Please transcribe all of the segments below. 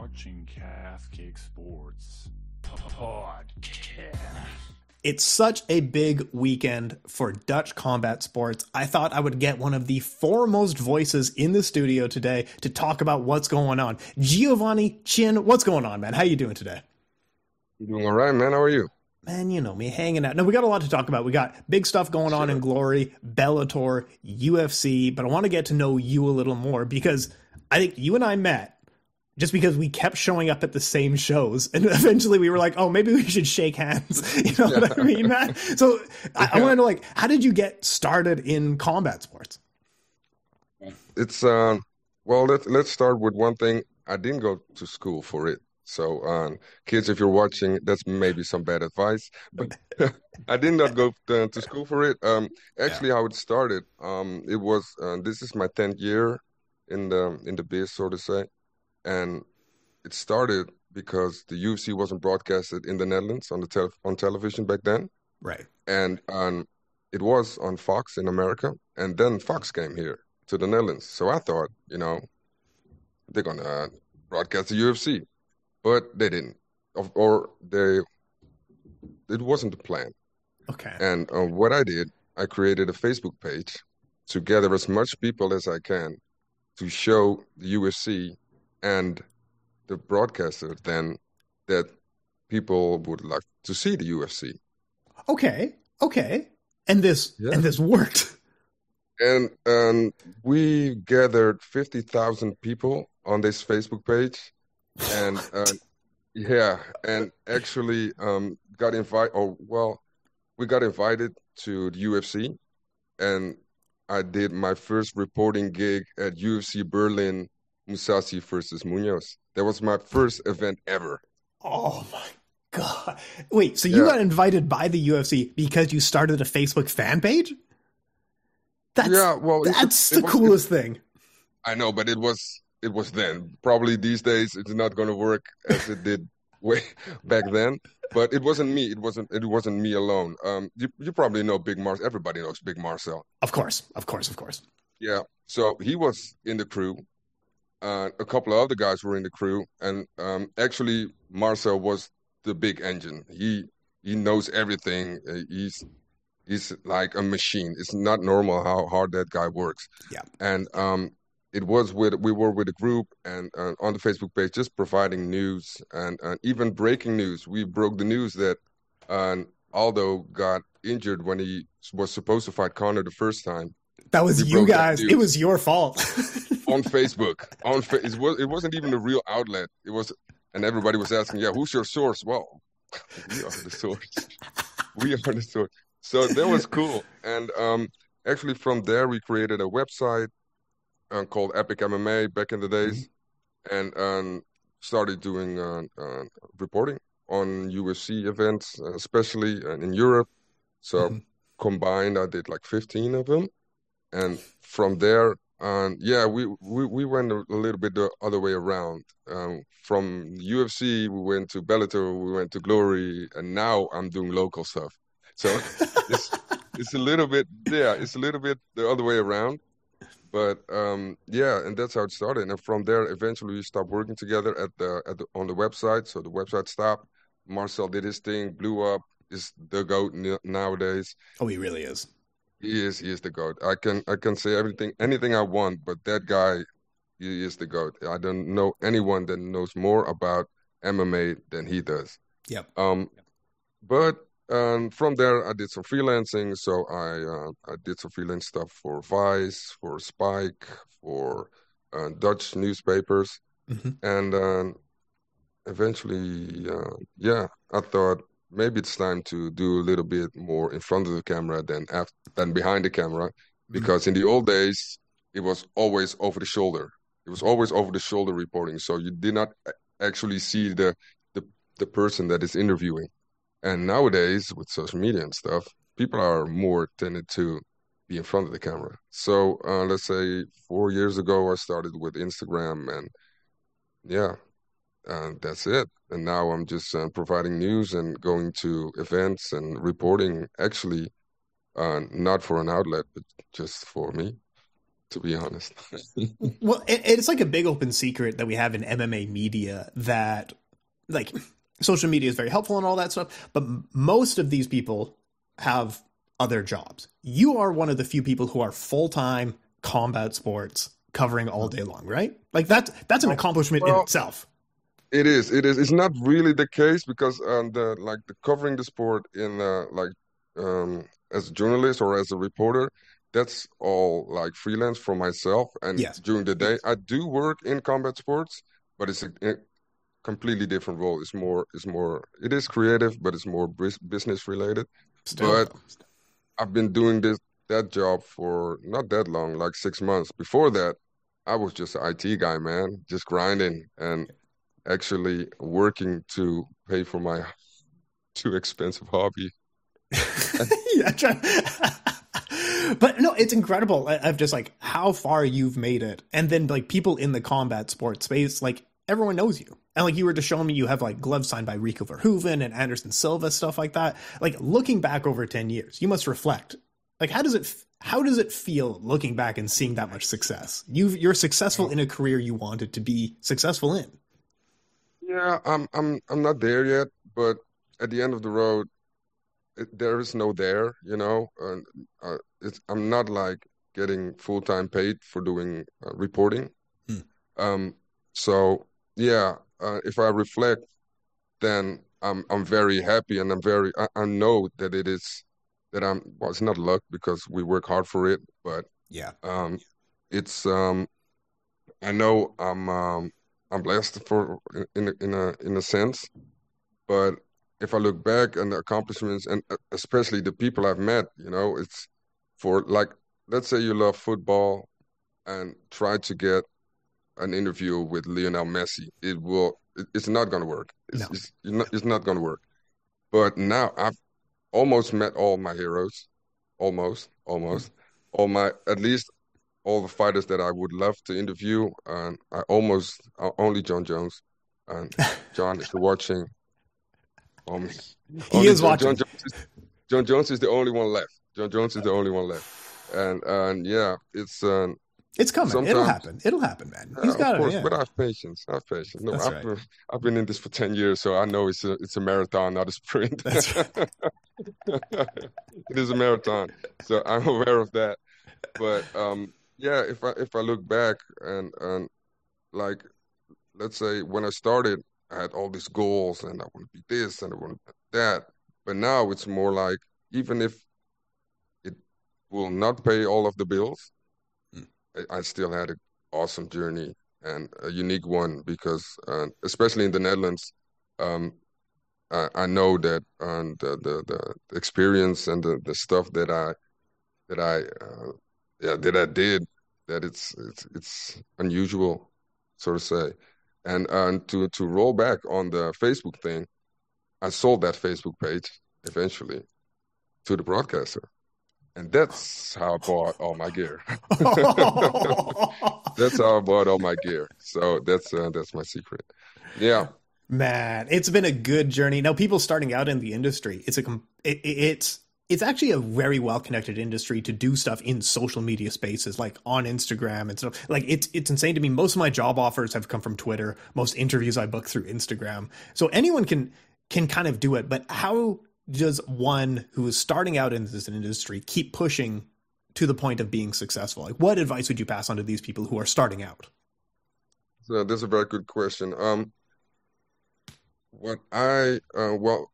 watching Calf Kick Sports Podcast. It's such a big weekend for Dutch combat sports. I thought I would get one of the foremost voices in the studio today to talk about what's going on. Giovanni Tjin, what's going on, man? How you doing today? You doing all right, man? How are you? Man, you know me, hanging out. Now, we got a lot to talk about. We got big stuff going on in Glory, Bellator, UFC, but I want to get to know you a little more because I think you and I met just because we kept showing up at the same shows and eventually we were like oh maybe we should shake hands. You know yeah. what i mean? Man so I, I want to know like how did you get started in combat sports? It's uh well let's let's start with one thing. I didn't go to school for it. So um, kids if you're watching that's maybe some bad advice but i did not go to, to school for it. Um actually yeah. how it started um it was uh, this is my 10th year in the in the biz so to say and it started because the UFC wasn't broadcasted in the Netherlands on the on television back then. Right. And um, it was on Fox in America, and then Fox came here to the Netherlands. So I thought, you know, they're gonna broadcast the UFC, but they didn't, or they. It wasn't the plan. Okay. And uh, what I did, I created a Facebook page to gather as much people as I can to show the UFC and the broadcaster then that people would like to see the UFC. Okay, okay, and this yeah. and this worked. And and we gathered fifty thousand people on this Facebook page, and uh, yeah, and actually um, got invited. Oh well, we got invited to the UFC, and I did my first reporting gig at UFC Berlin Mousasi versus Munoz. That was my first event ever. Oh my god! Wait, so you yeah. got invited by the UFC because you started a Facebook fan page? That's, yeah, well, that's the was, coolest it, thing. I know, but it was it was then. Probably these days it's not going to work as it did way back then. But it wasn't me. It wasn't. It wasn't me alone. Um, you you probably know Big Mars. Everybody knows Big Marcel. Of course, of course, of course. Yeah. So he was in the crew, uh, a couple of other guys were in the crew, and um, actually Marcel was the big engine. He he knows everything. Uh, he's he's like a machine. It's not normal how hard that guy works. Yeah. And um, it was with we were with a group and uh, on the Facebook page just providing news and uh, even breaking news. We broke the news that uh, Aldo got injured when he was supposed to fight Conor the first time. That was we you guys. It was your fault. on Facebook. On fa- it, was, it wasn't even a real outlet. It was, and everybody was asking, "Yeah, who's your source?" Well, we are the source. we are the source. So that was cool. And um, actually, from there, we created a website uh, called Epic MMA back in the days, mm-hmm. and um, started doing uh, uh, reporting on UFC events, especially uh, in Europe. So mm-hmm. combined, I did like 15 of them, and from there and yeah, we, we, we went a little bit the other way around. Um, from UFC, we went to Bellator, we went to Glory, and now I'm doing local stuff. So it's, it's a little bit, yeah, it's a little bit the other way around. But um, yeah, and that's how it started. And from there, eventually, we stopped working together at the, at the on the website. So the website stopped. Marcel did his thing, blew up. Is the goat nowadays. Oh, he really is. He is. He is the goat. I can. I can say everything, anything I want, but that guy, he is the goat. I don't know anyone that knows more about MMA than he does. Yep. Um, but um, from there, I did some freelancing. So I uh, I did some freelance stuff for Vice, for Spike, for uh, Dutch newspapers, mm-hmm. and uh, eventually, uh, yeah, I thought maybe it's time to do a little bit more in front of the camera than after, than behind the camera mm-hmm. because mm-hmm. in the old days it was always over the shoulder it was always over the shoulder reporting so you did not actually see the the, the person that is interviewing and nowadays with social media and stuff people are more tended to be in front of the camera so uh, let's say four years ago i started with instagram and yeah and that's it. And now I'm just uh, providing news and going to events and reporting. Actually, uh, not for an outlet, but just for me. to be honest. well, it, it's like a big open secret that we have in MMA media that, like, social media is very helpful and all that stuff, but most of these people have other jobs. You are one of the few people who are full time combat sports covering all day long, right? Like that's that's an accomplishment well, in itself. It is. It is. It's not really the case because um, the like the covering the sport in uh, like um, as a journalist or as a reporter, that's all like freelance for myself. And yes. during the day, I do work in combat sports, but it's a, a, completely different role. It's more. It's more. It is creative, but it's more business related. Still. But I've been doing this that job for not that long, like six months. Before that, I was just an IT guy, man, just grinding and actually working to pay for my too expensive hobby. yeah, but no, it's incredible. Uh, of just like how far you've made it, and then like people in the combat sports space, like everyone knows you. And like you were just showing me, you have like gloves signed by Rico Verhoeven and Anderson Silva, stuff like that. Like looking back over ten years, you must reflect. Like how does it how does it feel looking back and seeing that much success? You you're successful in a career you wanted to be successful in. Yeah, I'm I'm I'm not there yet, but at the end of the road, it, there is no there. You know, uh, uh, I'm not like getting full time paid for doing uh, reporting. Hmm. Um, so yeah, uh, if I reflect, then I'm I'm very happy, and I'm very I, I know that it is that I'm well, it's not luck because we work hard for it, but yeah, um, it's um, I know I'm um, I'm blessed for in in a in a sense, but if I look back and the accomplishments and uh, especially the people I've met, you know, it's for like let's say you love football and try to get an interview with Lionel Messi, it will it's not going to work. It's, no. it's, not, it's not going to work. But now I've almost met all my heroes, almost, almost, mm-hmm. all my at least all the fighters that I would love to interview. And I almost uh, only Jon Jones. And Jon, if you're watching, um, he is Jon, watching. Jon Jones is, Jon Jones is the only one left. Jon Jones is the only one left. And and yeah, it's um, it's coming. It'll happen. It'll happen, man. He's yeah, got of course, it. Yeah. But I have patience. I have patience. No, That's I've, right. been, I've been in this for ten years, so I know it's a it's a marathon, not a sprint. Right. it is a marathon, so I'm aware of that. But um, yeah, if I if I look back and and like, let's say when I started, I had all these goals, and I want to be this, and I want to be that. But now it's more like even if it will not pay all of the bills, I still had an awesome journey and a unique one because, uh, especially in the Netherlands, um, I, I, know that um, the, the, the experience and the, the stuff that I that I uh, yeah that I did that it's it's it's unusual, so to say, and uh, to to roll back on the Facebook thing, I sold that Facebook page eventually to the broadcaster. And that's how I bought all my gear. that's how I bought all my gear. So that's uh, that's my secret. Yeah. Man, it's been a good journey. Now, people starting out in the industry, it's a it, it's it's actually a very well connected industry to do stuff in social media spaces like on Instagram and stuff. Like it's it's insane to me. Most of my job offers have come from Twitter. Most interviews I book through Instagram. So anyone can can kind of do it. But how does one who is starting out in this industry keep pushing to the point of being successful? Like, what advice would you pass on to these people who are starting out? So that's a very good question. Um, what I uh, well,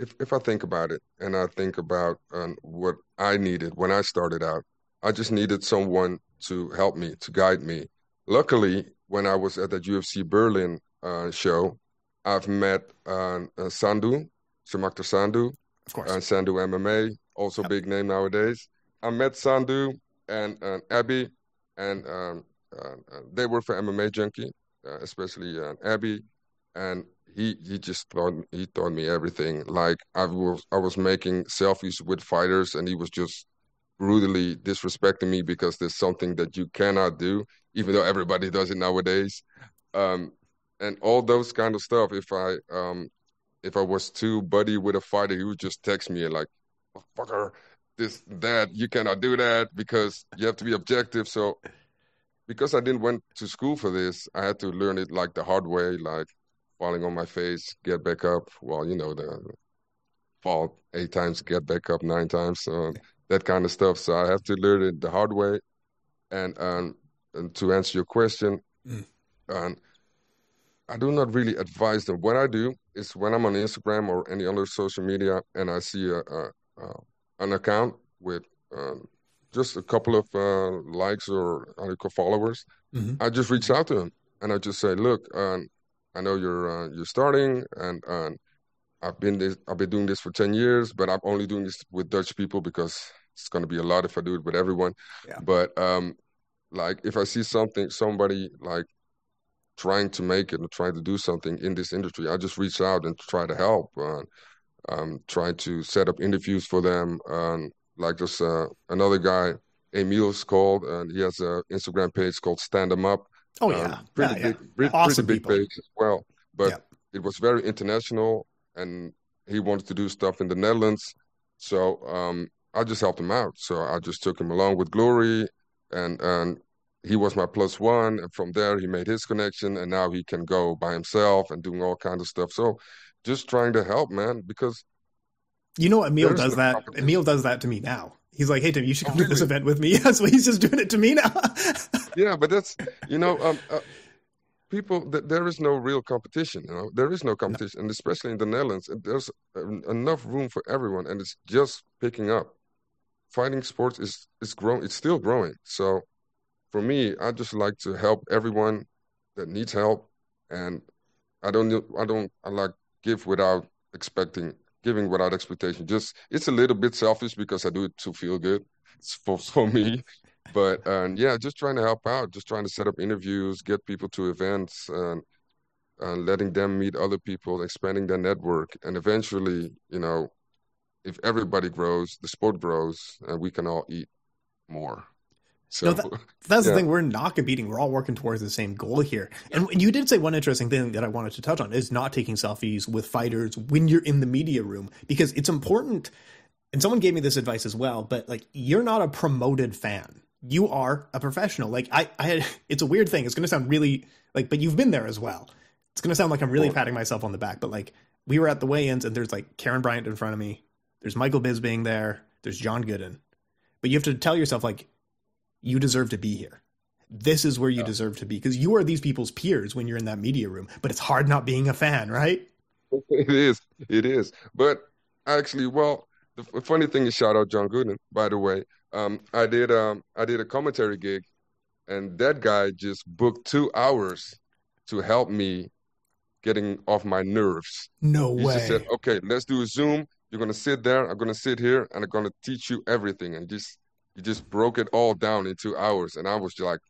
if if I think about it, and I think about um, what I needed when I started out, I just needed someone to help me, to guide me. Luckily, when I was at the UFC Berlin uh, show, I've met uh, uh Sandhu, Shamakta Sandhu, of course, and Sandhu MMA, also yep. big name nowadays. I met Sandhu and, and Abby, and um, uh, uh they were for MMA Junkie, uh, especially uh, Abby, and he he just taught he taught me everything. Like I was I was making selfies with fighters, and he was just brutally disrespecting me because there's something that you cannot do, even though everybody does it nowadays. Um, and all those kind of stuff. If I um, if I was too buddy with a fighter, he would just text me like, "Fucker, this that you cannot do that because you have to be objective. So because I didn't went to school for this, I had to learn it like the hard way, like falling on my face, get back up. Well, you know the fall eight times, get back up nine times, so that kind of stuff. So I have to learn it the hard way. And um, and to answer your question, Mm. um, I do not really advise them. What I do is when I'm on Instagram or any other social media and I see a, a, a an account with um, just a couple of uh, likes or how do you call followers, Mhm. I just reach out to them and I just say, look, um, I know you're uh, you're starting and um, I've been this I've been doing this for ten years, but I'm only doing this with Dutch people because it's going to be a lot if I do it with everyone. Yeah. But um, like if I see something, somebody like trying to make it or trying to do something in this industry, I just reach out and try to help. Uh, um, trying to set up interviews for them. Um, like there's uh, another guy, Emil's called, and he has an Instagram page called Stand 'em Up. Oh Um, yeah, pretty yeah, yeah. big, pretty, Awesome pretty big people. page as well. But Yeah. it was very international, and he wanted to do stuff in the Netherlands. So um, I just helped him out. So I just took him along with Glory, and and he was my plus one. And from there, he made his connection, and now he can go by himself and doing all kinds of stuff. So just trying to help, man, because You know, Emil does that. Emil does that to me now. He's like, "Hey Tim, you should Oh, come to this event with me." Yeah, so he's just doing it to me now. yeah, but that's you know, um, uh, people. Th- there is no real competition. You know, there is no competition, and especially in the Netherlands, there's en- enough room for everyone, and it's just picking up. Fighting sports is is growing. It's still growing. So, for me, I just like to help everyone that needs help, and I don't. I don't. I like give without expecting, giving without expectation. Just it's a little bit selfish because I do it to feel good. It's for for me, but um, yeah, just trying to help out, just trying to set up interviews, get people to events, and and letting them meet other people, expanding their network, and eventually, you know, if everybody grows, the sport grows, and we can all eat more. So No, that- That's the thing. We're not competing. We're all working towards the same goal here. And you did say one interesting thing that I wanted to touch on is not taking selfies with fighters when you're in the media room because it's important. And someone gave me this advice as well, but like you're not a promoted fan. You are a professional. Like I, I had, it's a weird thing. It's going to sound really like, but you've been there as well. It's going to sound like I'm really Sure. patting myself on the back, but like we were at the weigh-ins and there's like Karyn Bryant in front of me. There's Michael Bisping there. There's John Gooden. But you have to tell yourself like you deserve to be here. This is where you Yeah. deserve to be because you are these people's peers when you're in that media room. But it's hard not being a fan, right? It is. It is. But actually, well, the funny thing is, shout out John Gooden, by the way. Um, I did um, I did a commentary gig, and that guy just booked two hours to help me getting off my nerves. No He way. just said, "Okay, let's do a Zoom. You're gonna sit there. I'm gonna sit here, and I'm gonna teach you everything." And just he just broke it all down in two hours, and I was like,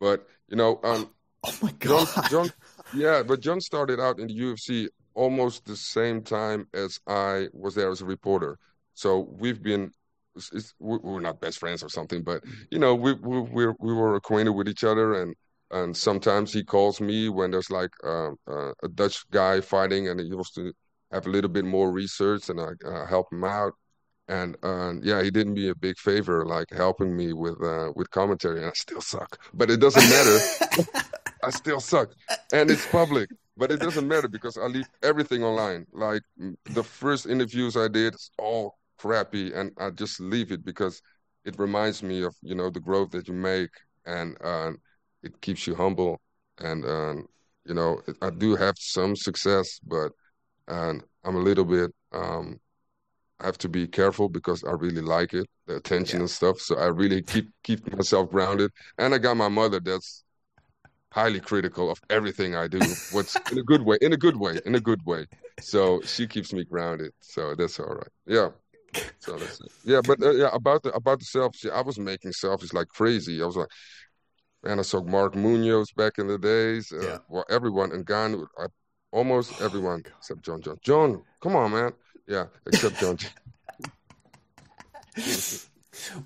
"But you know, um, oh my John. John, yeah, but John started out in the UFC almost the same time as I was there as a reporter. So we've been, it's, it's, we- we're not best friends or something, but you know, we we we we were acquainted with each other, and and sometimes he calls me when there's like um, uh, a Dutch guy fighting, and he wants to have a little bit more research, and I uh, help him out. And uh, yeah, he did me a big favor, like helping me with uh, with commentary, and I still suck, but it doesn't matter. I still suck, and it's public, but it doesn't matter because I leave everything online. Like the first interviews I did, it's all crappy, and I just leave it because it reminds me of you know the growth that you make, and uh, it keeps you humble. And um, you know, I do have some success, but and I'm a little bit um, I have to be careful because I really like it, the attention and stuff. So I really keep keep myself grounded. And I got my mother that's highly critical of everything I do. What's in a good way, in a good way, in a good way. So she keeps me grounded. So that's all right. Yeah. So that's it. Yeah, but uh, yeah, about the about the selfies, yeah, I was making selfies like crazy. I was like, man, I saw Mark Munoz back in the days. Uh, Yeah. Well, everyone and Gan, I, almost everyone except Jon. Jon, Jon, come on, man. Yeah, except Jon.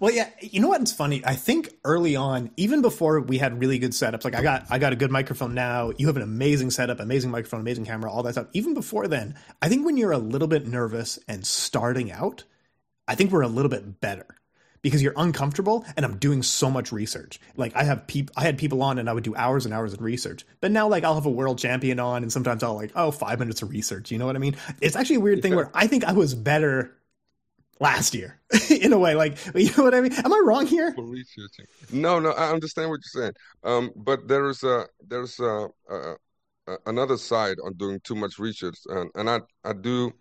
Well, yeah, you know what's funny? I think early on, even before we had really good setups, like I got I got a good microphone now. You have an amazing setup, amazing microphone, amazing camera, all that stuff. Even before then, I think when you're a little bit nervous and starting out, I think we're a little bit better because you're uncomfortable and I'm doing so much research. Like I have people, I had people on and I would do hours and hours of research. But now like I'll have a world champion on and sometimes I'll like, oh, five minutes of research. You know what I mean? It's actually a weird thing where I think I was better last year in a way. Like, you know what I mean? Am I wrong here? Researching. No, no, I understand what you're saying. Um, but there is a there's a, a, a another side on doing too much research, and and I I do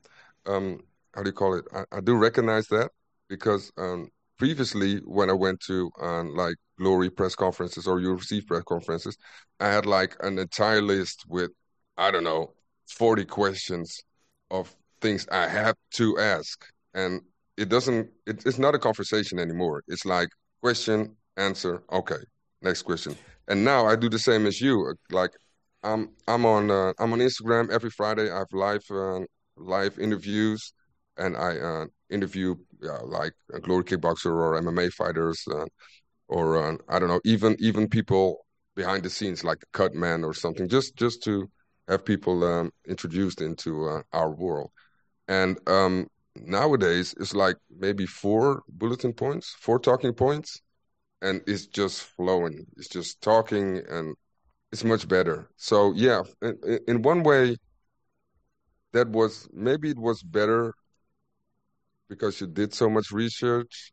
um how do you call it? I, I do recognize that because um previously when I went to um, like Glory press conferences or UFC press conferences, I had like an entire list with I don't know forty questions of things I have to ask, and it doesn't. It, it's not a conversation anymore. It's like question, answer, okay, next question. And now I do the same as you. Like I'm I'm on uh, I'm on Instagram every Friday. I have live uh, live interviews, and I uh, interview yeah, like a glory kickboxer or MMA fighters, uh, or uh, I don't know, even even people behind the scenes like cut man or something, just just to have people um, introduced into uh, our world. And um, nowadays, it's like maybe four bulletin points, four talking points, and it's just flowing. It's just talking, and it's much better. So yeah, in, in one way, that was maybe it was better because you did so much research,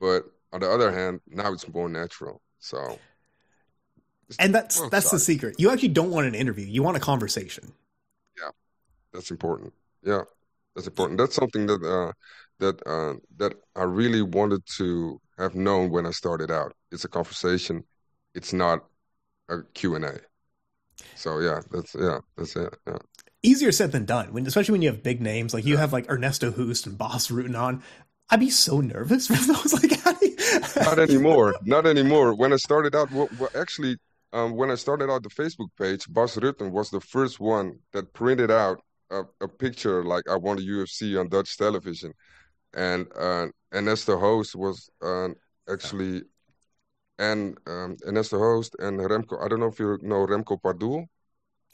but on the other hand, now it's more natural. So, and that's that's the secret. You actually don't want an interview; you want a conversation. Yeah, that's important. Yeah, that's important. That's something that uh, that uh, that I really wanted to have known when I started out. It's a conversation. It's not a Q and A. So yeah, that's yeah, that's it. Yeah easier said than done. When especially when you have big names like you have like Ernesto Hoost and Bas Rutten on. I'd be so nervous for those. Like, not anymore. Not anymore. When I started out, well, well actually, um, when I started out the Facebook page, Bas Rutten was the first one that printed out a, a picture like I won the UFC on Dutch television, and uh, Ernesto Hoost was uh, actually, and um, Ernesto Hoost and Remco. I don't know if you know Remco Pardoel.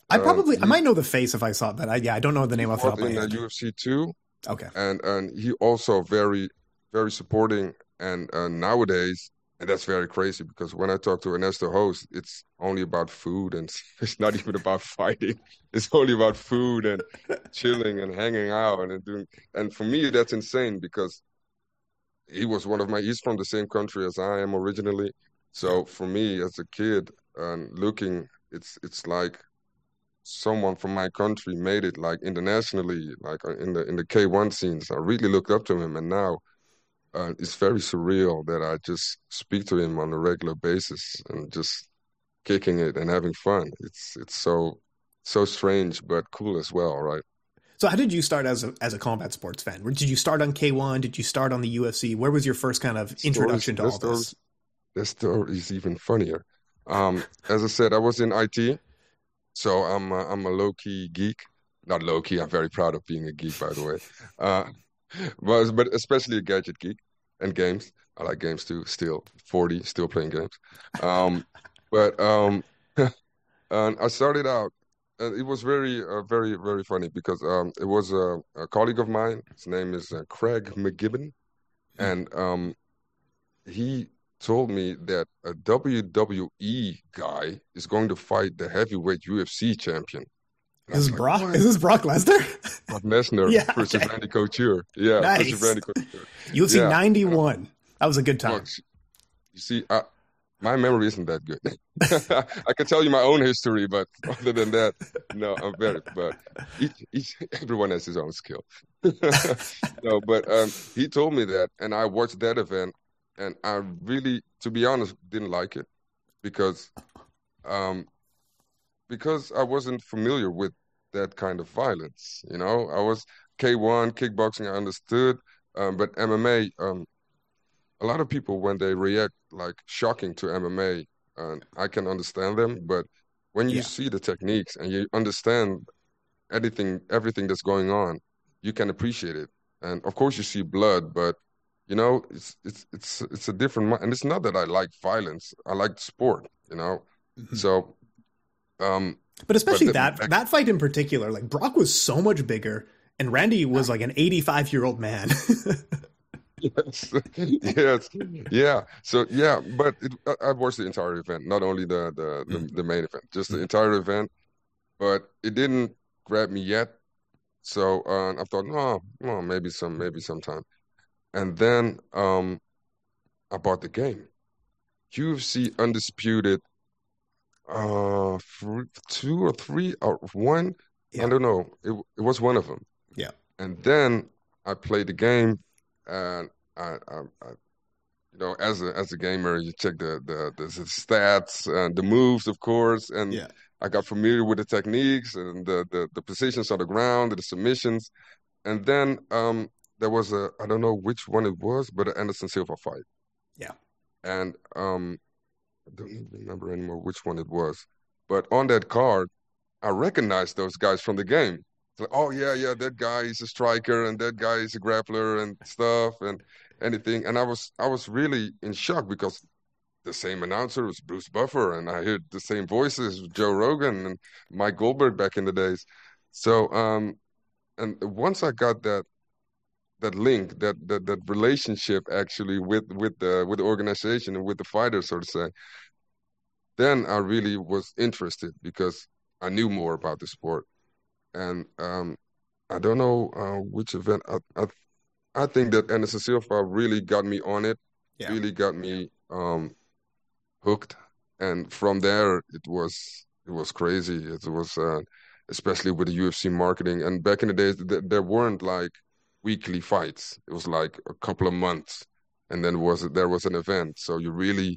I probably uh, I might know the face if I saw it, but I, yeah, I don't know the name off the top of my head. In UFC two. Okay. And and he also very very supporting and uh, nowadays and that's very crazy because when I talk to Ernesto Hoost, it's only about food and it's not even about fighting. It's only about food and chilling and hanging out and doing. And for me, that's insane because he was one of my. He's from the same country as I am originally. So for me, as a kid, and looking, it's it's like someone from my country made it like internationally, like uh, in the in the K1 scenes. I really looked up to him, and now uh, it's very surreal that I just speak to him on a regular basis and just kicking it and having fun. It's it's so so strange but cool as well, right? So how did you start as a as a combat sports fan? Did you start on K1? Did you start on the UFC? Where was your first kind of introduction stories, to all this? This story is even funnier. Um, as I said, I was in IT so I'm a, I'm a low key geek. Not low key. I'm very proud of being a geek, by the way. Uh, but but especially a gadget geek and games. I like games too. Still 40, still playing games. Um, but um, and I started out. And it was very, uh, very, very funny because um, it was a, a, colleague of mine. His name is uh, Craig McGibbon, and um, he told me that a WWE guy is going to fight the heavyweight UFC champion. Is this, like, Brock, is this Brock Lesnar? Brock Lesnar yeah, versus okay. Randy Couture. Yeah, nice. versus Randy Couture. UFC yeah. 91. That was a good time. Look, you see, I, my memory isn't that good. I can tell you my own history, but other than that, no, I'm very. But each, each everyone has his own skill. no, but um, he told me that, and I watched that event, and I really, to be honest, didn't like it because, um, because I wasn't familiar with that kind of violence. You know, I was K1 kickboxing, I understood, um, but MMA, um, a lot of people when they react like shocking to MMA, uh, I can understand them, but when you yeah. see the techniques and you understand anything, everything that's going on, you can appreciate it. And of course, you see blood, but you know it's it's it's it's a different and it's not that i like violence i like sport you know mm-hmm. so um but especially but the, that that fight in particular like brock was so much bigger and randy was like an 85 year old man yes, yes, yeah. So yeah, but it, I, watched the entire event, not only the the the, Mm. the main event, just the Mm. entire event. But it didn't grab me yet. So uh, I thought, oh, well, maybe some, maybe sometime. And then um, I bought the game, UFC Undisputed, uh, thr- two or three or one, I don't know. It it was one of them. Yeah. And then I played the game, and I, I, I you know, as a as a gamer, you check the the the, the stats and the moves, of course, and Yeah. I got familiar with the techniques and the the, the positions on the ground, the submissions, and then um there was a I don't know which one it was, but an Anderson Silva fight, Yeah. and um I don't remember anymore which one it was, but on that card, I recognized those guys from the game. Like, oh yeah, yeah, that guy is a striker, and that guy is a grappler and stuff, and anything. And I was I was really in shock because the same announcer was Bruce Buffer, and I heard the same voices, Joe Rogan and Mike Goldberg back in the days. So um, and once I got that that link, that that that relationship actually with with the with the organization and with the fighters, so to say, then I really was interested because I knew more about the sport. And um, I don't know uh, which event. I, I I think that Anderson Silva really got me on it. Yeah. Really got me um, hooked. And from there, it was it was crazy. It was uh, especially with the UFC marketing. And back in the days, th there weren't like weekly fights. It was like a couple of months, and then was there was an event. So you really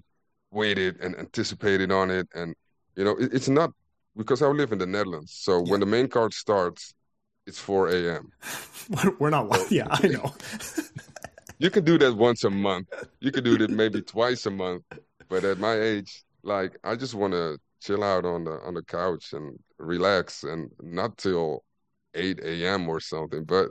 waited and anticipated on it. And you know, it, it's not because I live in the Netherlands. So Yeah. when the main card starts, it's 4 a.m. We're- not. Oh. Yeah, I know. You can do that once a month. You can do that maybe twice a month. But at my age, like I just want to chill out on the on the couch and relax, and not till 8 a.m. or something. But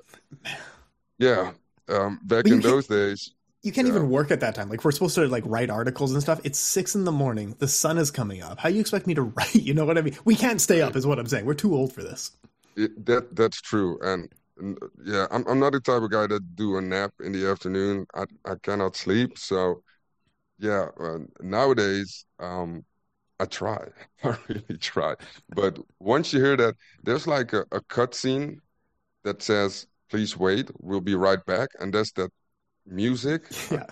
yeah, um, back in those days, You can't Yeah. even work at that time. Like we're supposed to like write articles and stuff. It's six in the morning. The sun is coming up. How you expect me to write? You know what I mean? We can't stay up, is what I'm saying. We're too old for this. it, that that's true. And, and yeah, I'm I'm not the type of guy that do a nap in the afternoon. I I cannot sleep. So yeah, uh, nowadays um I try. I really try. But once you hear that, there's like a, a cut scene that says, "Please wait, we'll be right back," and that's that music. Yeah.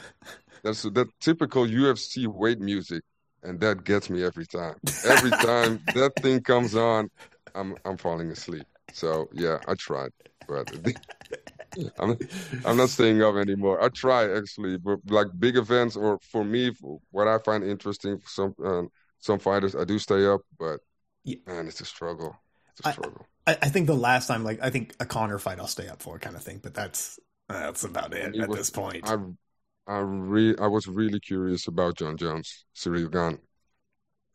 That's that typical UFC wait music, and that gets me every time. Every time that thing comes on, I'm I'm falling asleep. So yeah, I tried, but I'm I'm not staying up anymore. I try actually, but like big events or for me, what I find interesting for some um, some fighters, I do stay up, but Yeah. man, it's a struggle. It's a I- struggle. I, I think the last time, like I think a Conor fight, I'll stay up for kind of thing. But that's that's about it at was- this point. I I re I was really curious about Jon Jones, Cyril Gane.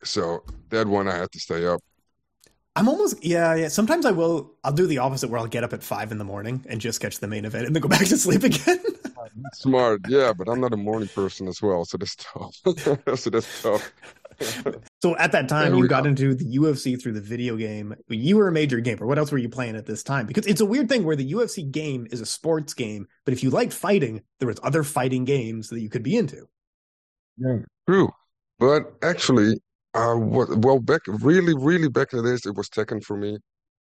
So that one I had to stay up. I'm almost yeah yeah. Sometimes I will. I'll do the opposite where I'll get up at five in the morning and just catch the main event and then go back to sleep again. Smart, yeah, but I'm not a morning person as well, so that's tough. so that's tough. So at that time, you got go. into the UFC through the video game. You were a major gamer. What else were you playing at this time? Because it's a weird thing where the UFC game is a sports game, but if you liked fighting, there was other fighting games that you could be into. Yeah, true. But actually, uh, what, well, back really, really back in the days, it was Tekken for me.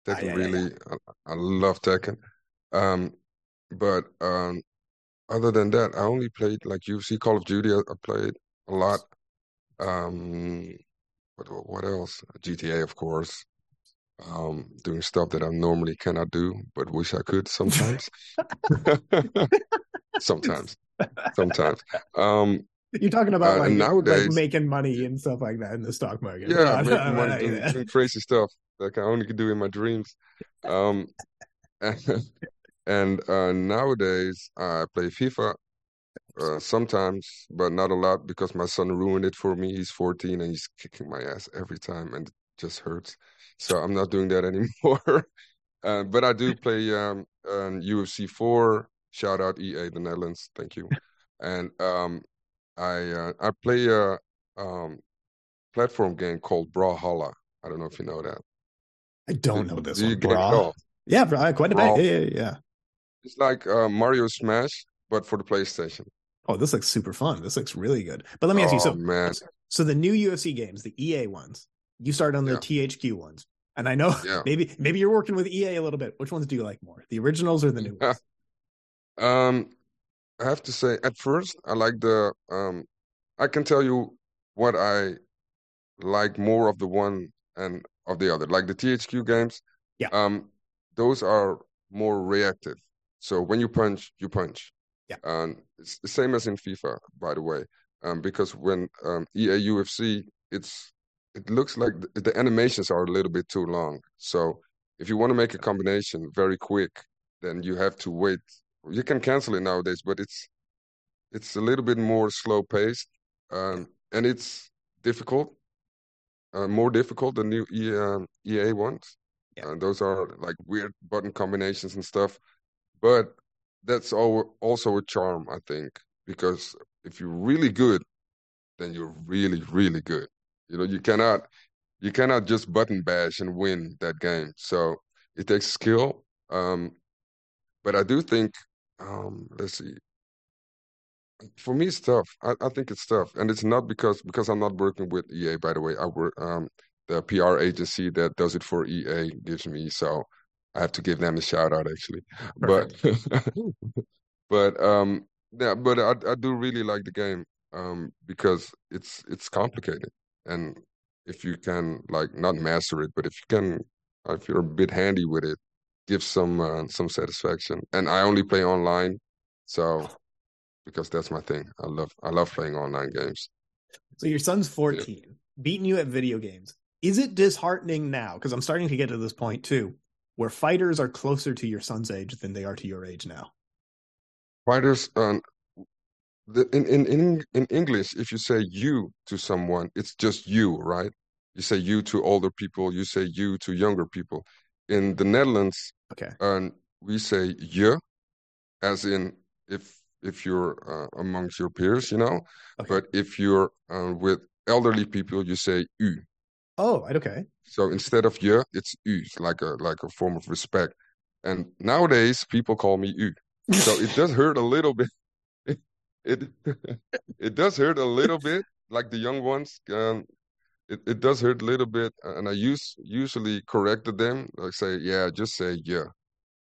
Ah, Tekken yeah, yeah, really, I, I love Tekken. Um, but um, other than that, I only played like UFC, Call of Duty. I, I played a lot. Um, what what else? GTA, of course. Um, doing stuff that I normally cannot do, but wish I could sometimes. Sometimes, sometimes. Um, You're talking about Uh, like, and like nowadays- making money and stuff like that in the stock market. Yeah, making money doing, doing crazy stuff that I only can do in my dreams. Um, and uh, nowadays I play FIFA uh, sometimes, but not a lot because my son ruined it for me. He's 14 and he's kicking my ass every time, and it just hurts. So I'm not doing that anymore. Uh, but I do play um, um, UFC 4. Shout out EA, the Netherlands. Thank you. And um, I uh, I play a um, platform game called Brawlhalla. I don't know if you know that. I don't Do- know this do you one, bro. all? Yeah, quite a bit. Yeah, yeah, yeah. It's like uh, Mario Smash, but for the PlayStation. Oh, this looks super fun. This looks really good. But let me ask you, Oh, so man. so the new UFC games, the EA ones, you started on the Yeah. THQ ones. And I know Yeah. maybe maybe you're working with EA a little bit. Which ones do you like more? The originals or the new ones? Um, I have to say, at first, I like the um. I can tell you what I like more of the one and of the other. Like the THQ games, Yeah. Um, those are more reactive. So when you punch, you punch. Yeah. And it's the same as in FIFA, by the way. Um, because when um EA UFC, it's it looks like the, the animations are a little bit too long. So if you want to make a combination very quick, then you have to wait. You can cancel it nowadays, but it's it's a little bit more slow paced, um, and it's difficult, uh, more difficult than new E- um, EA ones. Yeah. Uh, those are like weird button combinations and stuff, but that's also a charm, I think, because if you're really good, then you're really, really good. You know, you cannot you cannot just button bash and win that game. So it takes skill. Um, but I do think, um, let's see. For me, it's tough. I, I think it's tough, and it's not because because I'm not working with EA. By the way, I work um the PR agency that does it for EA gives me, so I have to give them a shout out actually. But but um yeah, but I I do really like the game um because it's it's complicated, and if you can like not master it, but if you can, if you're a bit handy with it, gives some uh, some satisfaction. And I only play online, so because that's my thing. I love I love playing online games. So your son's 14, beating you at video games. Is it disheartening now? Because I'm starting to get to this point too, where fighters are closer to your son's age than they are to your age now. Fighters, um, the, in in in in English, if you say you to someone, it's just you, right? You say you to older people, you say you to younger people. In the Netherlands, Okay. um, we say je, as in if if you're uh, amongst your peers, you know. Okay. But if you're uh, with elderly people, you say u. Oh, okay. So instead of je, it's u, like a like a form of respect. And nowadays, people call me u. So it does hurt a little bit. It it, it does hurt a little bit, like the young ones. Um, it, it does hurt a little bit, and I use usually corrected them, like say, yeah, just say yeah.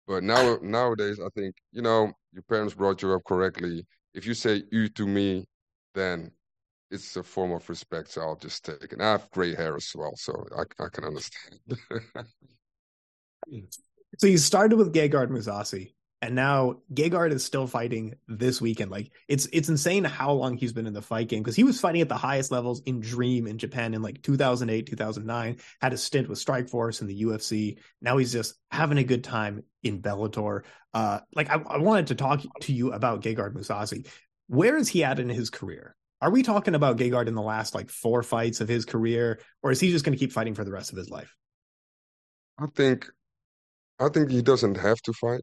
But now nowadays, I think you know your parents brought you up correctly. If you say u to me, then it's a form of respect, so I'll just take it. And I have gray hair as well, so I I can understand. So you started with Gegard Mousasi, and now Gegard is still fighting this weekend. Like it's it's insane how long he's been in the fight game because he was fighting at the highest levels in Dream in Japan in like 2008, 2009. Had a stint with Strikeforce in the UFC. Now he's just having a good time in Bellator. Uh, like I, I wanted to talk to you about Gegard Mousasi. Where is he at in his career? Are we talking about Gegard in the last like four fights of his career, or is he just going to keep fighting for the rest of his life? I think I think he doesn't have to fight.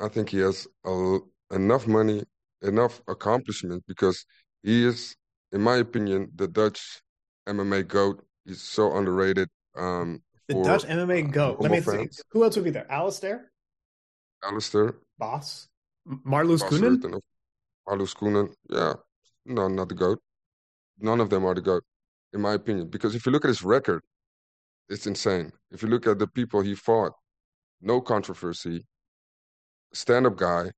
I think he has a, enough money, enough accomplishment because he is, in my opinion, the Dutch MMA GOAT. He's so underrated. Um, The for, Dutch MMA uh, GOAT. Let me normal see. Who else would be there? Alistair? Alistair, Bas? Marloes Coenen? Marloes Coenen. Yeah, no, not the GOAT. None of them are the GOAT, in my opinion. Because if you look at his record, it's insane. If you look at the people he fought, no controversy, stand-up guy,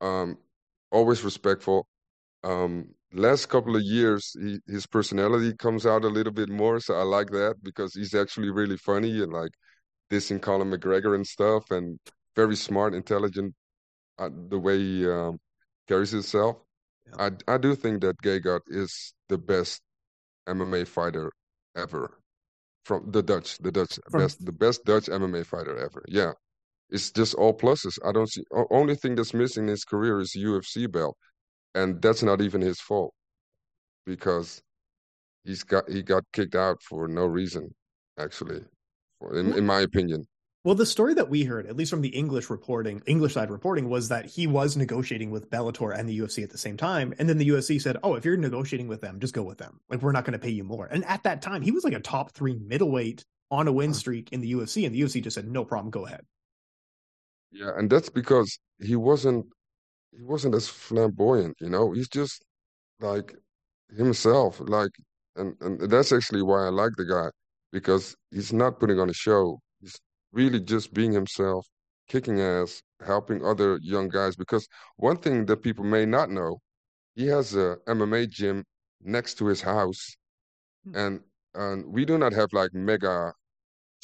um, always respectful. Um, last couple of years, he, his personality comes out a little bit more, so I like that because he's actually really funny and like dissing Conor McGregor and stuff, and very smart, intelligent, uh, the way he um, carries himself. Yeah. I I do think that Gegard is the best MMA fighter ever from the Dutch, the Dutch From- best, the best Dutch MMA fighter ever. Yeah, it's just all pluses. I don't see. Only thing that's missing in his career is UFC belt, and that's not even his fault because he's got he got kicked out for no reason. Actually, in hmm. in my opinion. Well, the story that we heard, at least from the English reporting, English side reporting, was that he was negotiating with Bellator and the UFC at the same time. And then the UFC said, Oh, if you're negotiating with them, just go with them. Like, we're not going to pay you more. And at that time, he was like a top three middleweight on a win uh-huh. streak in the UFC. And the UFC just said, No problem, go ahead. Yeah, and that's because he wasn't he wasn't as flamboyant, you know. He's just like himself, like, and and that's actually why I like the guy because he's not putting on a show. Really just being himself, kicking ass, helping other young guys. Because one thing that people may not know, he has a MMA gym next to his house, Hmm. and and we do not have like mega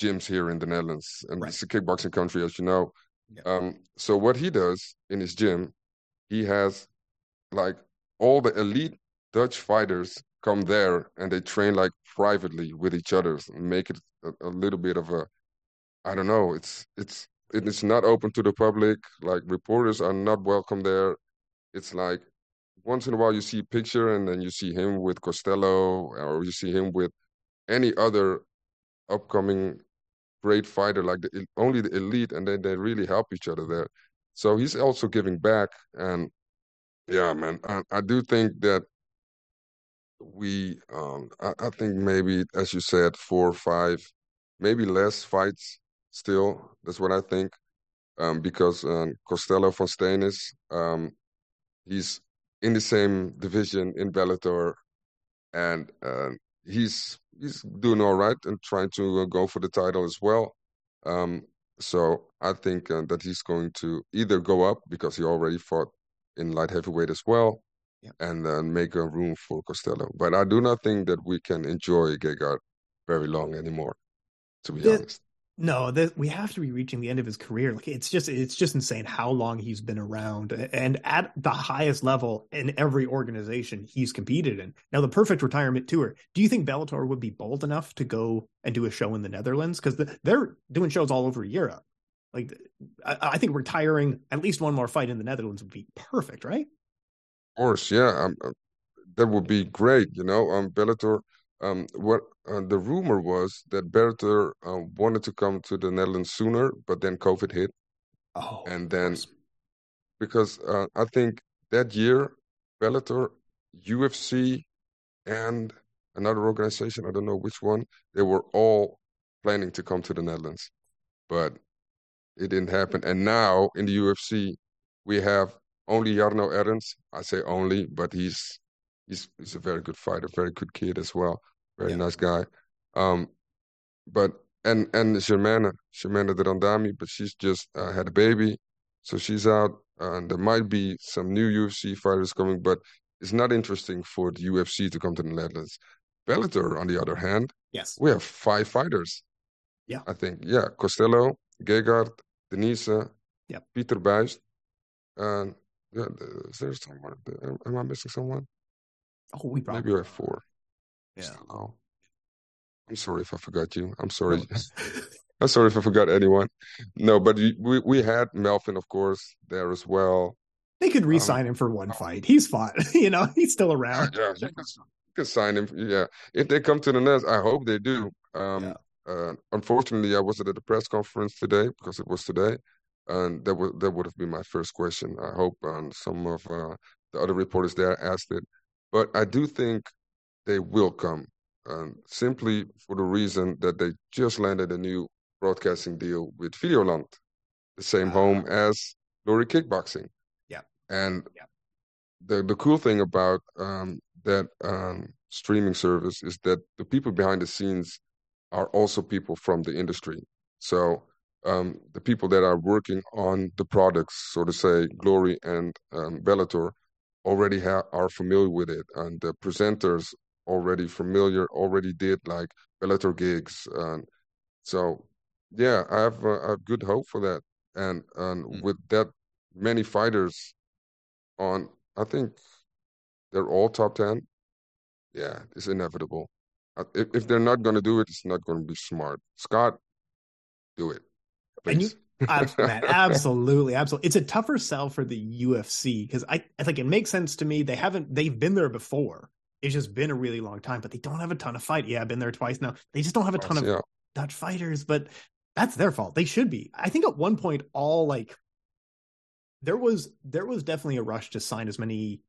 gyms here in the Netherlands, and Right. it's a kickboxing country, as you know. Yeah. Um, so what he does in his gym, he has like all the elite Dutch fighters come there and they train like privately with each other make it a, a little bit of a I don't know, it's it's it's not open to the public. Like reporters are not welcome there. It's like once in a while you see a picture and then you see him with Costello or you see him with any other upcoming great fighter like the only the elite and then they really help each other there. So he's also giving back and yeah, man, I, I do think that we um I, I think maybe as you said, four or five, maybe less fights still. That's what I think. Um because um Costello van Steenis, um he's in the same division in Bellator and uh, he's he's doing all right and trying to uh, go for the title as well. Um so I think uh, that he's going to either go up because he already fought in light heavyweight as well Yeah. and then make a room for Costello. But I do not think that we can enjoy Gegard very long anymore, to be The- honest. No, that we have to be reaching the end of his career. Like it's just it's just insane how long he's been around and at the highest level in every organization he's competed in. Now the perfect retirement tour. Do you think Bellator would be bold enough to go and do a show in the Netherlands because the, they're doing shows all over Europe? Like I, I think retiring at least one more fight in the Netherlands would be perfect, right? Of course, yeah, uh, that would be great. You know, um, Bellator. Um, what uh, the rumor was that Bellator uh, wanted to come to the Netherlands sooner, but then COVID hit, Oh, and then because uh, I think that year Bellator, UFC, and another organization, I don't know which one, they were all planning to come to the Netherlands, but it didn't happen. And now in the UFC, we have only Jarno Errens. I say only, but he's he's he's a very good fighter, very good kid as well, very Yeah. nice guy. Um, but and and Germaine, Germaine de Randamie, but she's just uh, had a baby, so she's out. And there might be some new UFC fighters coming, but it's not interesting for the UFC to come to the Netherlands. Bellator, on the other hand, yes. we have five fighters. Yeah. I think. Yeah, Costello, Gegard, Denise, Yep. Peter Buist, and yeah, is there someone? Am am I missing someone? Oh, we probably Maybe we have four. Yeah. Oh. I'm sorry if I forgot you. I'm sorry. I'm sorry if I forgot anyone. No, but we we had Melvin, of course, there as well. They could Um, re-sign him for one fight. He's fought. You know, he's still around. yeah, you can, you sign him. Yeah, if they come to the Nets, I hope they do. Um, Yeah. uh, unfortunately, I wasn't at the press conference today because it was today, and that would that would have been my first question. I hope um, some of uh, the other reporters there asked it, but I do think they will come, um, simply for the reason that they just landed a new broadcasting deal with Videoland, the same home as Glory Kickboxing. Ah. Yeah. And Yeah. the the cool thing about um, that um, streaming service is that the people behind the scenes are also people from the industry. So um, the people that are working on the products, so to say, Glory and um, Bellator, already ha- are familiar with it, and the presenters already familiar, already did like Bellator gigs, and so yeah, I have uh, I have good hope for that, and and Mm. with that many fighters on, I think they're all top 10. Yeah, it's inevitable. Uh, If, if they're not going to do it, it's not going to be smart. Scott, do it, And you-. Man, absolutely, absolutely. It's a tougher sell for the UFC because I, I think it makes sense to me. They haven't, they've been there before. It's just been a really long time, but they don't have a ton of fight. Yeah, I've been there twice now. They just don't have a ton of Yeah, Dutch fighters, but that's their fault. They should be. I think at one point, all like there was there was definitely a rush to sign as many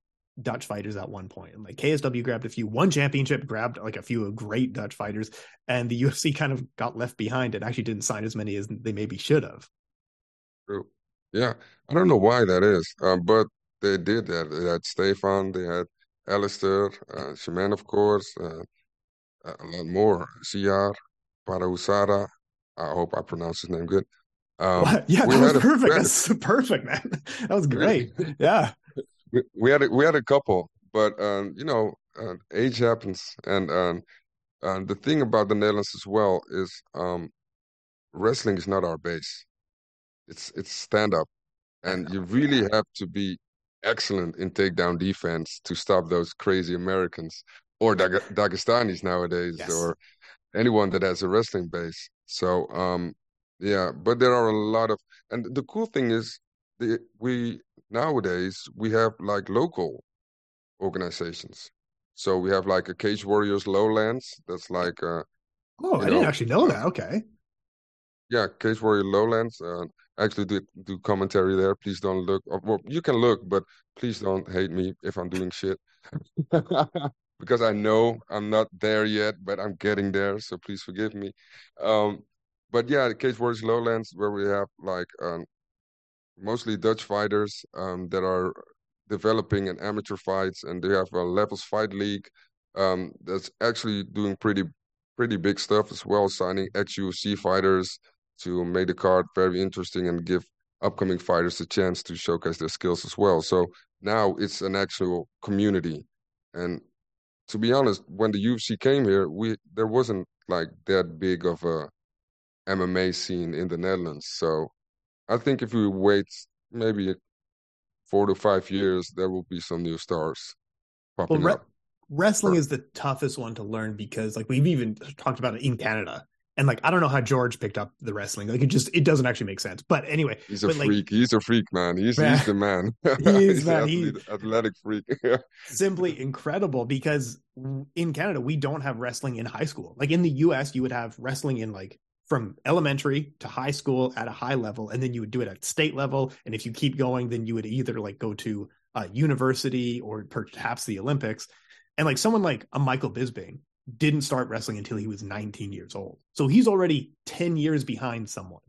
Dutch fighters at one point. And like KSW grabbed a few, one championship grabbed like a few great Dutch fighters, and the UFC kind of got left behind and actually didn't sign as many as they maybe should have. true. Yeah, I don't know why that is, uh, but they did that. They had Stefan, they had Alistair, uh, Shaman, of course, uh, a lot more. Siar, Parausara. I hope I pronounced his name good. Um, yeah, that was perfect. That's perfect, man. That was great. yeah, we, we, had a, we had a couple, but um, you know, uh, age happens, and um, uh, the thing about the Netherlands as well is um, wrestling is not our base. It's it's stand up, and you really have to be excellent in takedown defense to stop those crazy Americans or Dag- Dagestanis nowadays, yes. or anyone that has a wrestling base. So um, yeah, but there are a lot of, and the cool thing is, the, we nowadays we have like local organizations. So we have like a Cage Warriors Lowlands. That's like uh, oh, I know, didn't actually know that. Okay. Yeah, Case Warrior Lowlands. Uh, actually do do commentary there. Please don't look. Well, you can look, but please don't hate me if I'm doing shit. because I know I'm not there yet, but I'm getting there. So please forgive me. Um, but yeah, the Cage Warriors Lowlands, where we have like um, mostly Dutch fighters um, that are developing in amateur fights, and they have a Levels Fight League um, that's actually doing pretty pretty big stuff as well, signing ex UFC fighters to make the card very interesting and give upcoming fighters a chance to showcase their skills as well. So now it's an actual community, and to be honest, when the UFC came here, we there wasn't like that big of a MMA scene in the Netherlands. So I think if we wait maybe four to five years, there will be some new stars popping well, re- up. Wrestling is the toughest one to learn because, like, we've even talked about it in Canada. And like I don't know how George picked up the wrestling. Like it just it doesn't actually make sense. But anyway, he's a freak. Like, he's a freak, man. He's man, he's the man. He is man. He's athletic freak. simply incredible because in Canada we don't have wrestling in high school. Like in the US, you would have wrestling in like from elementary to high school at a high level and then you would do it at state level and if you keep going then you would either like go to a university or perhaps the olympics and like someone like a michael bisping didn't start wrestling until he was 19 years old. So he's already 10 years behind someone.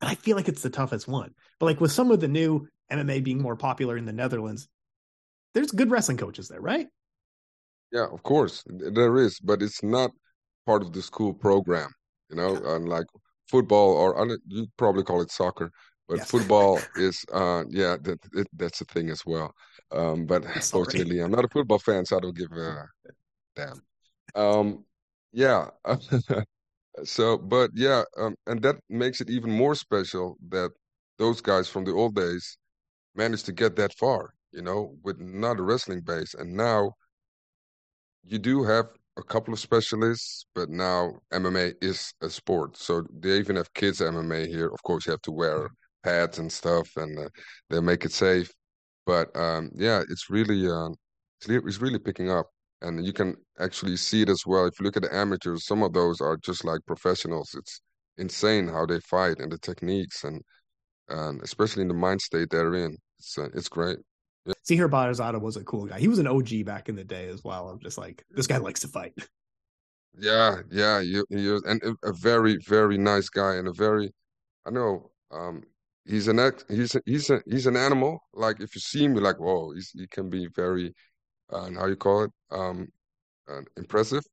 And i feel like it's the toughest one. But like with some of the new mma being more popular in the netherlands there's good wrestling coaches there right? Yeah of course. There is but it's not part of the school program you know, and like football or you probably call it soccer, but yes. football is uh yeah that it, that's a thing as well. Um, but fortunately, I'm not a football fan, so I don't give a damn. Um, yeah. so, but yeah, um, and that makes it even more special that those guys from the old days managed to get that far, you know, with not a wrestling base, and now you do have a couple of specialists, but now MMA is a sport. So they even have kids MMA here. Of course, you have to wear pads and stuff, and uh, they make it safe. But um, yeah, it's really uh, it's really picking up, and you can actually see it as well. If you look at the amateurs, some of those are just like professionals. It's insane how they fight and the techniques, and and especially in the mind state they're in. It's uh, it's great. Yeah. Siyar Bahadurzada was a cool guy. He was an OG back in the day as well. I'm just like, this guy likes to fight. Yeah, yeah, he was, and a, very, very nice guy, and a very, I know, um, he's an ex, he's a, he's a, he's an animal. Like if you see him, you're like, whoa, he's, he can be very, uh, how you call it, um, uh, impressive.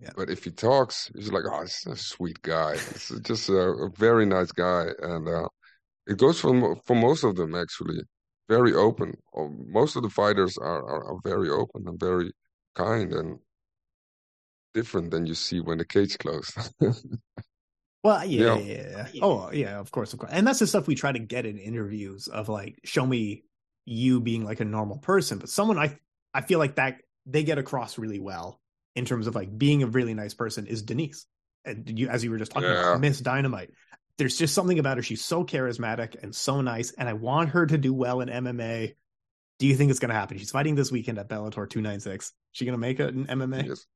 Yeah. But if he talks, he's like, oh, he's a sweet guy. It's just a, a very nice guy, and uh, it goes for for most of them actually very open. Most of the fighters are, are, are very open and very kind and different than you see when the cage closed. well, yeah, yeah, yeah, Oh, yeah, of course, of course. And that's the stuff we try to get in interviews of like, show me you being like a normal person. But someone I I feel like that they get across really well in terms of like being a really nice person is Denise. And you, as you were just talking yeah. about, Miss Dynamite there's just something about her. She's so charismatic and so nice, and I want her to do well in MMA. Do you think it's going to happen? She's fighting this weekend at Bellator 296. She going to make it in MMA? Yes.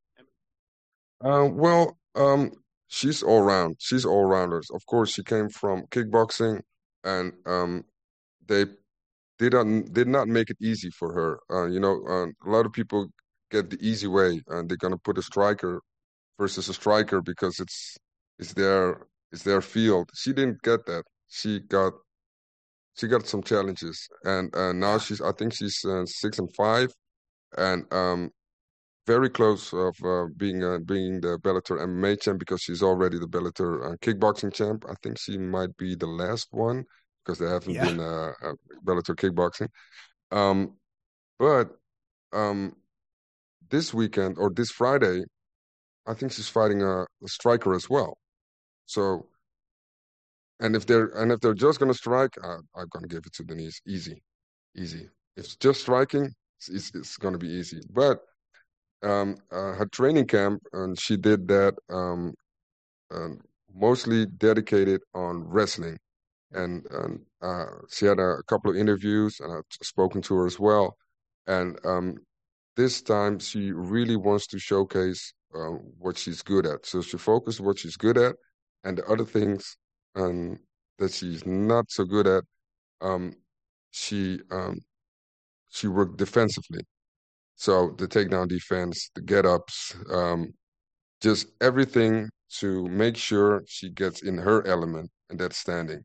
Uh, well, um, she's all round. She's all rounders. Of course, she came from kickboxing, and um, they did not did not make it easy for her. Uh, you know, uh, a lot of people get the easy way, and they're gonna put a striker versus a striker because it's it's their it's their field. She didn't get that. She got she got some challenges, and uh, now she's I think she's uh, six and five, and um, very close of uh, being uh, being the Bellator MMA champ because she's already the Bellator uh, kickboxing champ. I think she might be the last one because there haven't Yeah. been uh, uh, Bellator kickboxing. Um, but um, this weekend or this Friday, I think she's fighting a, a striker as well. So, and if they're and if they're just gonna strike, I, I'm gonna give it to Denise. Easy, easy. If it's just striking, it's, it's, it's gonna be easy. But um, uh, her training camp, and she did that um, uh, mostly dedicated on wrestling. And, and uh, she had a, couple of interviews, and I've spoken to her as well. And um, this time, she really wants to showcase um, what she's good at. So she focused what she's good at, and the other things um, that she's not so good at, um, she um, she worked defensively. So the takedown defense, the get ups, um, just everything to make sure she gets in her element and that's standing.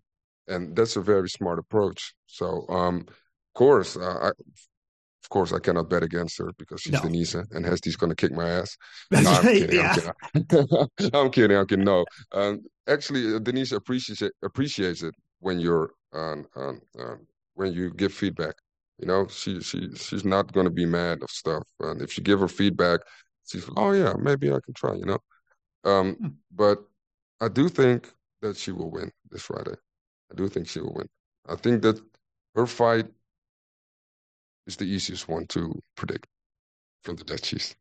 And that's a very smart approach. So, um, of course, uh, I, of course, I cannot bet against her because she's No. Denise and Hesdy's going to kick my ass. That's No, I'm right. kidding. yeah. I'm kidding. I'm kidding. I'm kidding. No, um, actually, uh, Denise appreciates it, appreciates it when you're um, um, um, when you give feedback. You know, she she she's not going to be mad of stuff, and if you give her feedback, she's like, oh yeah, maybe I can try. You know, um, Hmm. but I do think that she will win this Friday. I do think she will win. I think that her fight is the easiest one to predict from the Dutchies.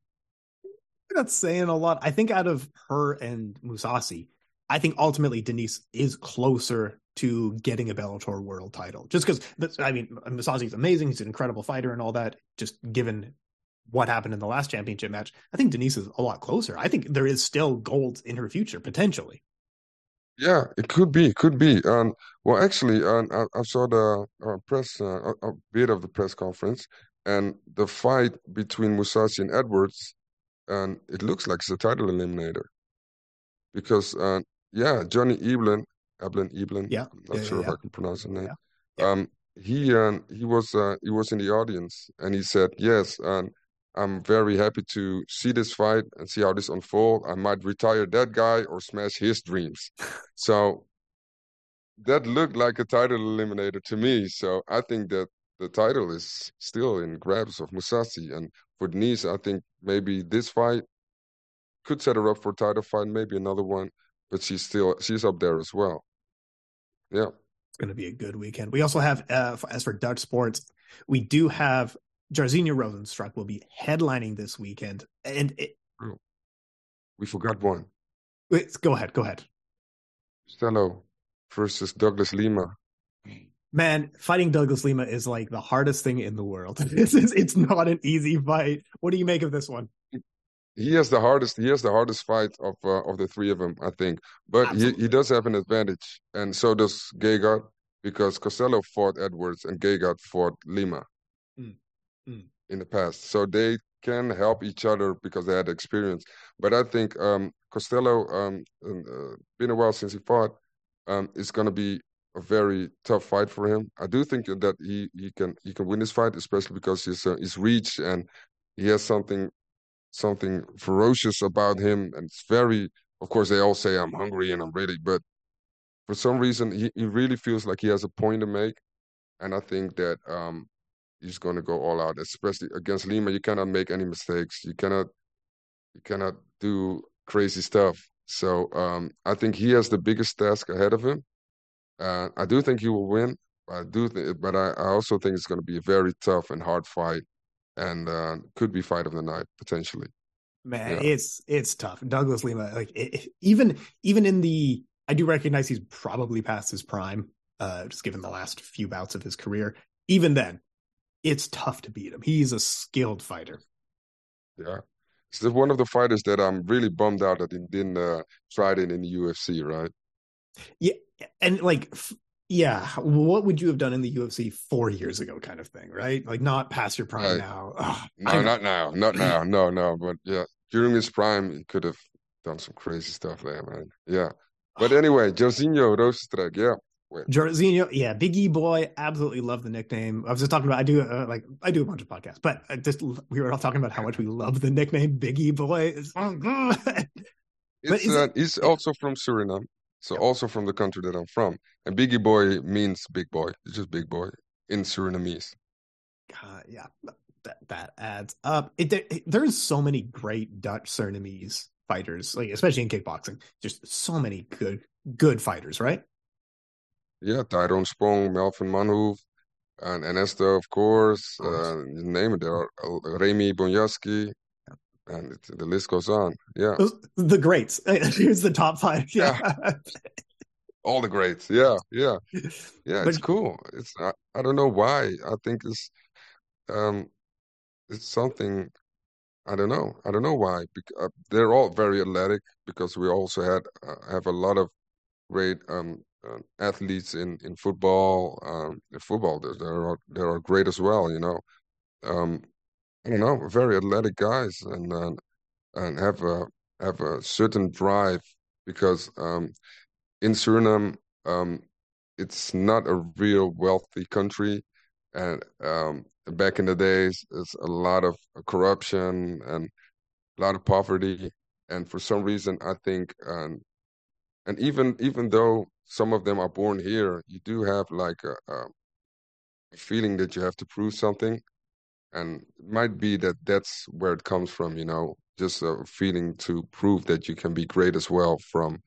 That's saying a lot. I think out of her and Mousasi, I think ultimately Denise is closer to getting a Bellator world title. Just because, I mean, Mousasi's amazing. He's an incredible fighter and all that. Just given what happened in the last championship match, I think Denise is a lot closer. I think there is still gold in her future, potentially. Yeah, it could be, it could be. Um, well, actually, um, I, I saw the uh, press, uh, a, a bit of the press conference, and the fight between Mousasi and Edwards, and it looks like it's a title eliminator. Because, uh, yeah, Johnny Eblin, Eblin, Eblin, Yeah, I'm not yeah, sure yeah, if. I can pronounce the name. Yeah. Um, he um, he was uh, he was in the audience, and he said, "Yes, um, I'm very happy to see this fight and see how this unfold. I might retire that guy or smash his dreams." So that looked like a title eliminator to me. So I think that the title is still in grabs of Mousasi. And for Denise, I think maybe this fight could set her up for a title fight, maybe another one, but she's still she's up there as well. Yeah. It's going to be a good weekend. We also have, uh, as for Dutch sports, we do have Jairzinho Rozenstruik will be headlining this weekend. And it, We forgot one. wait, go ahead, go ahead. Costello versus Douglas Lima. Man, fighting Douglas Lima is like the hardest thing in the world. It's, it's, it's not an easy fight. What do you make of this one? He has the hardest. He has the hardest fight of uh, of the three of them, I think. But he, he does have an advantage, and so does Gegard, because Costello fought Edwards and Gegard fought Lima Mm, mm. in the past. So they can help each other because they had experience. But I think um, Costello, um, uh, been a while since he fought, um, is going to be a very tough fight for him. I do think that he he can he can win this fight, especially because his uh, his reach and he has something something ferocious about him, and it's very. Of course, they all say I'm hungry and I'm ready, but for some reason, he, he really feels like he has a point to make, and I think that um, he's going to go all out, especially against Lima. You cannot make any mistakes. You cannot you cannot do crazy stuff. So um, I think he has the biggest task ahead of him. Uh, I do think he will win. I do, th- but I, I also think it's going to be a very tough and hard fight, and uh, could be fight of the night potentially. Man, Yeah. it's it's tough. Douglas Lima, like it, even even in the, I do recognize he's probably past his prime, uh, just given the last few bouts of his career. Even then, it's tough to beat him. He's a skilled fighter. Yeah, it's the, one of the fighters that I'm really bummed out that he didn't uh, try it in the UFC, right? Yeah, and like, f- yeah, what would you have done in the UFC four years ago, kind of thing, right? Like not past your prime Right. now. No, I- not now, not now, no, no. But yeah, during his prime, he could have done some crazy stuff there, man. Yeah. But anyway, Jairzinho Rozenstruik, yeah, Jairzinho, yeah, Big E boy, absolutely love the nickname. I was just talking about I do uh, like I do a bunch of podcasts, but I just we were all talking about how much we love the nickname Big E boy. It's so good. It's, is uh, it- he's also from Suriname, so also from the country that I'm from. And Bigi Boy means big boy. It's just big boy in Surinamese. God, yeah, that that adds up. It, there, there's so many great Dutch Surinamese fighters, like especially in kickboxing. Just so many good good fighters, right? Yeah, Tyrone Spong, Melvin Manhoef, and Ernesto, of course. Of course. Uh, name it. There are uh, Remy Bonjasky, and it, the list goes on. Yeah, the greats. Here's the top five. Yeah. all the greats. Yeah, yeah, yeah. But- It's cool. It's I, I don't know why. I think it's um, it's something. I don't know. I don't know why. Bec- uh, they're all very athletic because we also had uh, have a lot of great um, uh, athletes in in football. Um, in football, there, are there are great as well. You know, um, I don't know, very athletic guys, and uh, and have a have a certain drive because um, in Suriname, um, it's not a real wealthy country, and back in the days, it's a lot of corruption and a lot of poverty, and for some reason, I think, and even even though some of them are born here, you do have like a, a feeling that you have to prove something, and it might be that that's where it comes from, you know, just a feeling to prove that you can be great as well from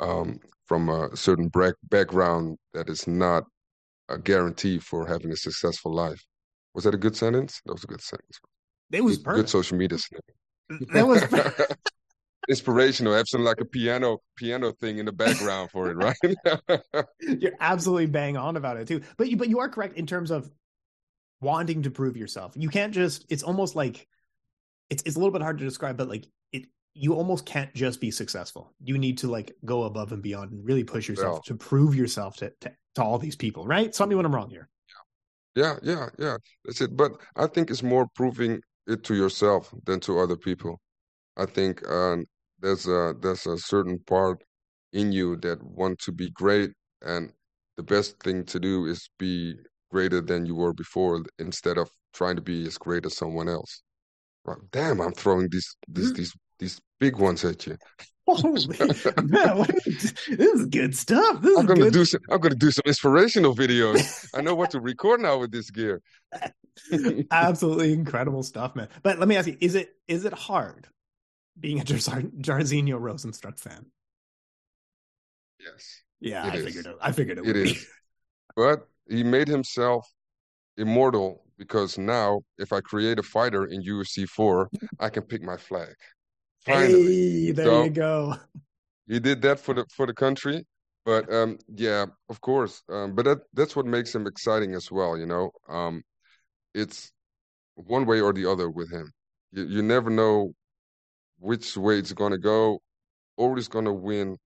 um, from a certain back background that is not a guarantee for having a successful life. Was that a good sentence? That was a good sentence. It was Good, good social media snippet. That was Inspirational. Have some like a piano piano thing in the background for it, right? You're absolutely bang on about it too. But you but you are correct in terms of wanting to prove yourself. You can't just it's almost like it's it's a little bit hard to describe, but like it you almost can't just be successful. You need to like go above and beyond and really push yourself to prove yourself to, to to all these people, right? Tell me when I'm wrong here. Yeah, yeah, yeah. That's it. But I think it's more proving it to yourself than to other people. I think uh, there's a there's a certain part in you that want to be great, and the best thing to do is be greater than you were before instead of trying to be as great as someone else. Right. Damn, I'm throwing these these mm. these these big ones at you. Holy man, this is good stuff. This I'm gonna good. do some I'm gonna do some inspirational videos. I know what to record now with this gear. Absolutely incredible stuff, man. But let me ask you: is it is it hard being a Jar- Jairzinho Rozenstruik fan? Yes. Yeah, I is. figured it. I figured it. It would be. But he made himself immortal because now if I create a fighter in UFC 4, I can pick my flag. Finally. Hey, there So- you go. He did that for the for the country. But um yeah, of course. Um but that that's what makes him exciting as well, you know. Um it's one way or the other with him. You you never know which way it's gonna go, or he's gonna win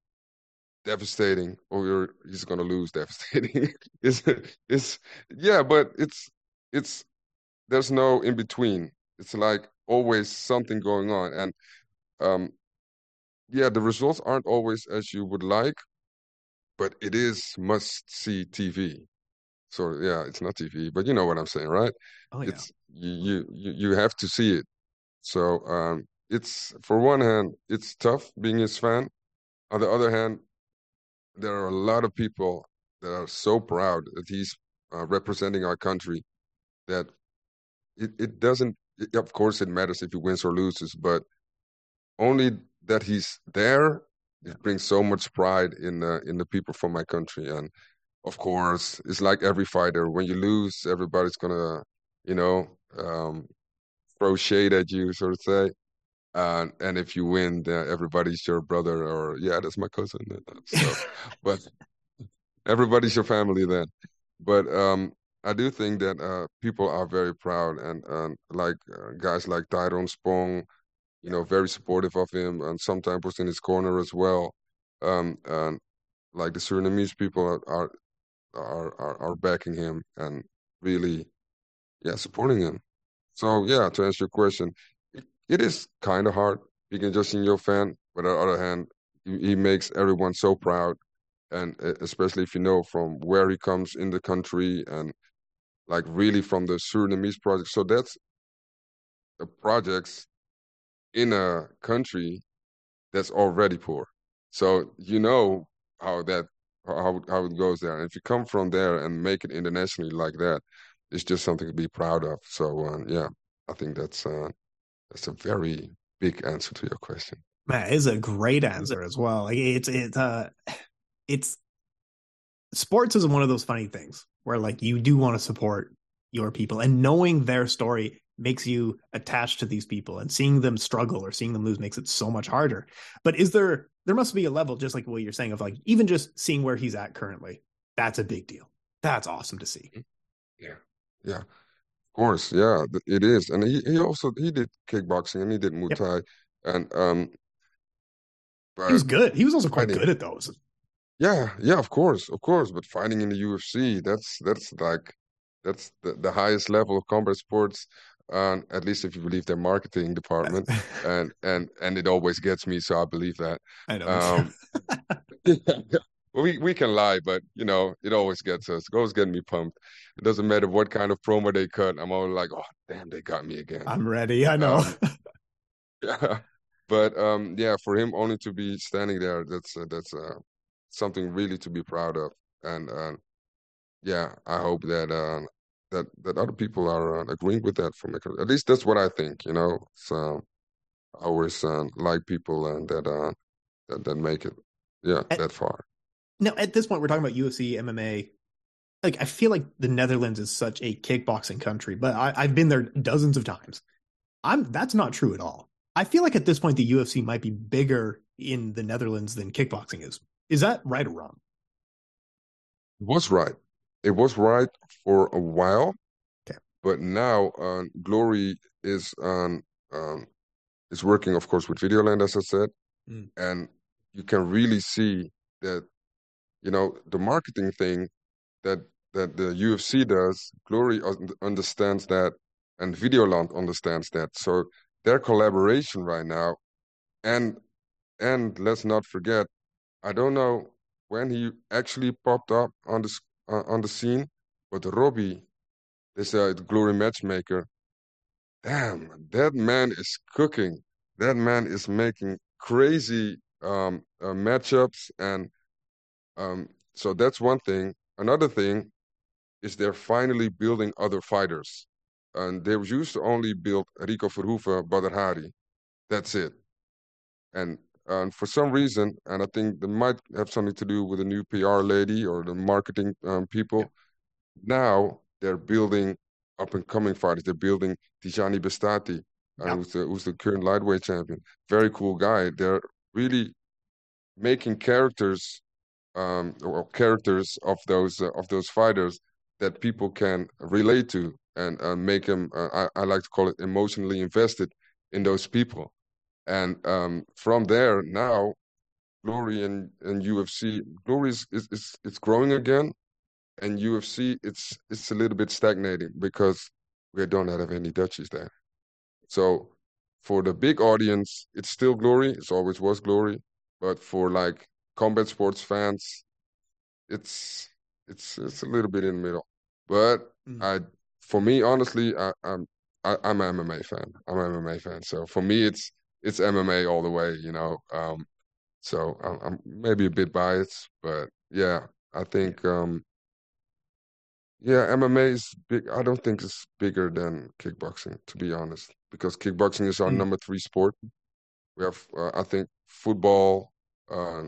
devastating, or you're, he's gonna lose devastating. it's it's yeah, but it's it's there's no in between. It's like always something going on, and um yeah, the results aren't always as you would like, but it is must see TV. So yeah, it's not TV, but you know what I'm saying, right? Oh yeah. It's you you you you have to see it. So um it's for one hand, it's tough being his fan. On the other hand, there are a lot of people that are so proud that he's uh, representing our country that it, it doesn't it- of course it matters if he wins or loses, but only that he's there it brings so much pride in the in the people from my country and of course it's like every fighter when you lose everybody's gonna you know um throw shade at you so to say uh, and if you win then everybody's your brother or yeah that's my cousin so but everybody's your family then but um I do think that uh people are very proud and and like uh, guys like Tyrone Spong you know, very supportive of him and sometimes was in his corner as well. Um, and like the Surinamese people are are are, are backing him and really, yeah, supporting him. So yeah, to answer your question, it, is kind of hard being a Jairzinho fan, but on the other hand, he, makes everyone so proud, and especially if you know from where he comes in the country and like really from the Surinamese project. So that's a projects in a country that's already poor. So you know how that how how it goes there. And if you come from there and make it internationally like that, it's just something to be proud of. So uh, yeah, I think that's uh, that's a very big answer to your question. Man, it's a great answer as well. Like it's it's uh it's sports is one of those funny things where like you do want to support your people and knowing their story makes you attached to these people and seeing them struggle or seeing them lose makes it so much harder. But is there there must be a level just like what you're saying of like even just seeing where he's at currently. That's a big deal. That's awesome to see. Yeah. Yeah. Of course, yeah, it is. And he, he also he did kickboxing and he did Muay Thai yep. and um he was good. He was also quite fighting, good at those. Yeah, yeah, of course, of course. But fighting in the UFC, that's that's like that's the, the highest level of combat sports um, at least if you believe their marketing department, and and and it always gets me, so I believe that. I know. Um, we we can lie, but you know, it always gets us. It always getting me pumped. It doesn't matter what kind of promo they cut. I'm always like, oh damn, they got me again. I'm ready. I know. Um, yeah, but um, yeah, for him only to be standing there, that's uh, that's uh, something really to be proud of, and uh, yeah, I hope that uh, that that other people are uh, agreeing with that from at least that's what I think. You know, so I always uh, like people and that uh that that make it yeah at, that far. Now, at this point, we're talking about UFC, MMA. Like, I feel like the Netherlands is such a kickboxing country, but I, I've been there dozens of times. I'm that's not true at all. I feel like at this point the UFC might be bigger in the Netherlands than kickboxing is. Is that right or wrong? It was right it was right for a while. Okay. But now uh, Glory is um, um, is working, of course, with Videoland, as I said, mm. and you can really see that you know the marketing thing that that the UFC does. Glory understands that, and Videoland understands that. So their collaboration right now, and and let's not forget, I don't know when he actually popped up on the uh, on the scene. But Robbie, this uh, glory matchmaker, damn, that man is cooking. That man is making crazy um, uh, matchups, and um, so that's one thing. Another thing is they're finally building other fighters, and they used to only build Rico Verhoeven, Badr Hari. That's it. And and for some reason, and I think they might have something to do with the new PR lady or the marketing um, people. Yeah. Now they're building up and coming fighters. They're building Tijani Beztati, uh, who's, the, who's the current lightweight champion. Very cool guy. They're really making characters um, or characters of those uh, of those fighters that people can relate to and uh, make them. Uh, I, I like to call it emotionally invested in those people. And um, from there, now Glory and, and UFC, Glory is, is, is it's growing again, and UFC it's it's a little bit stagnating because we don't have any Dutchies there. So for the big audience, it's still Glory. It's always was Glory, but for like combat sports fans, it's it's it's a little bit in the middle. But mm. I, for me, honestly, I, I'm I, am i am an MMA fan. I'm an MMA fan. So for me, it's it's MMA all the way, you know. Um, so I'm, I'm, maybe a bit biased, but yeah, I think um, yeah, MMA is big. I don't think it's bigger than kickboxing, to be honest, because kickboxing is our mm. number three sport. We have, uh, I think, football, uh,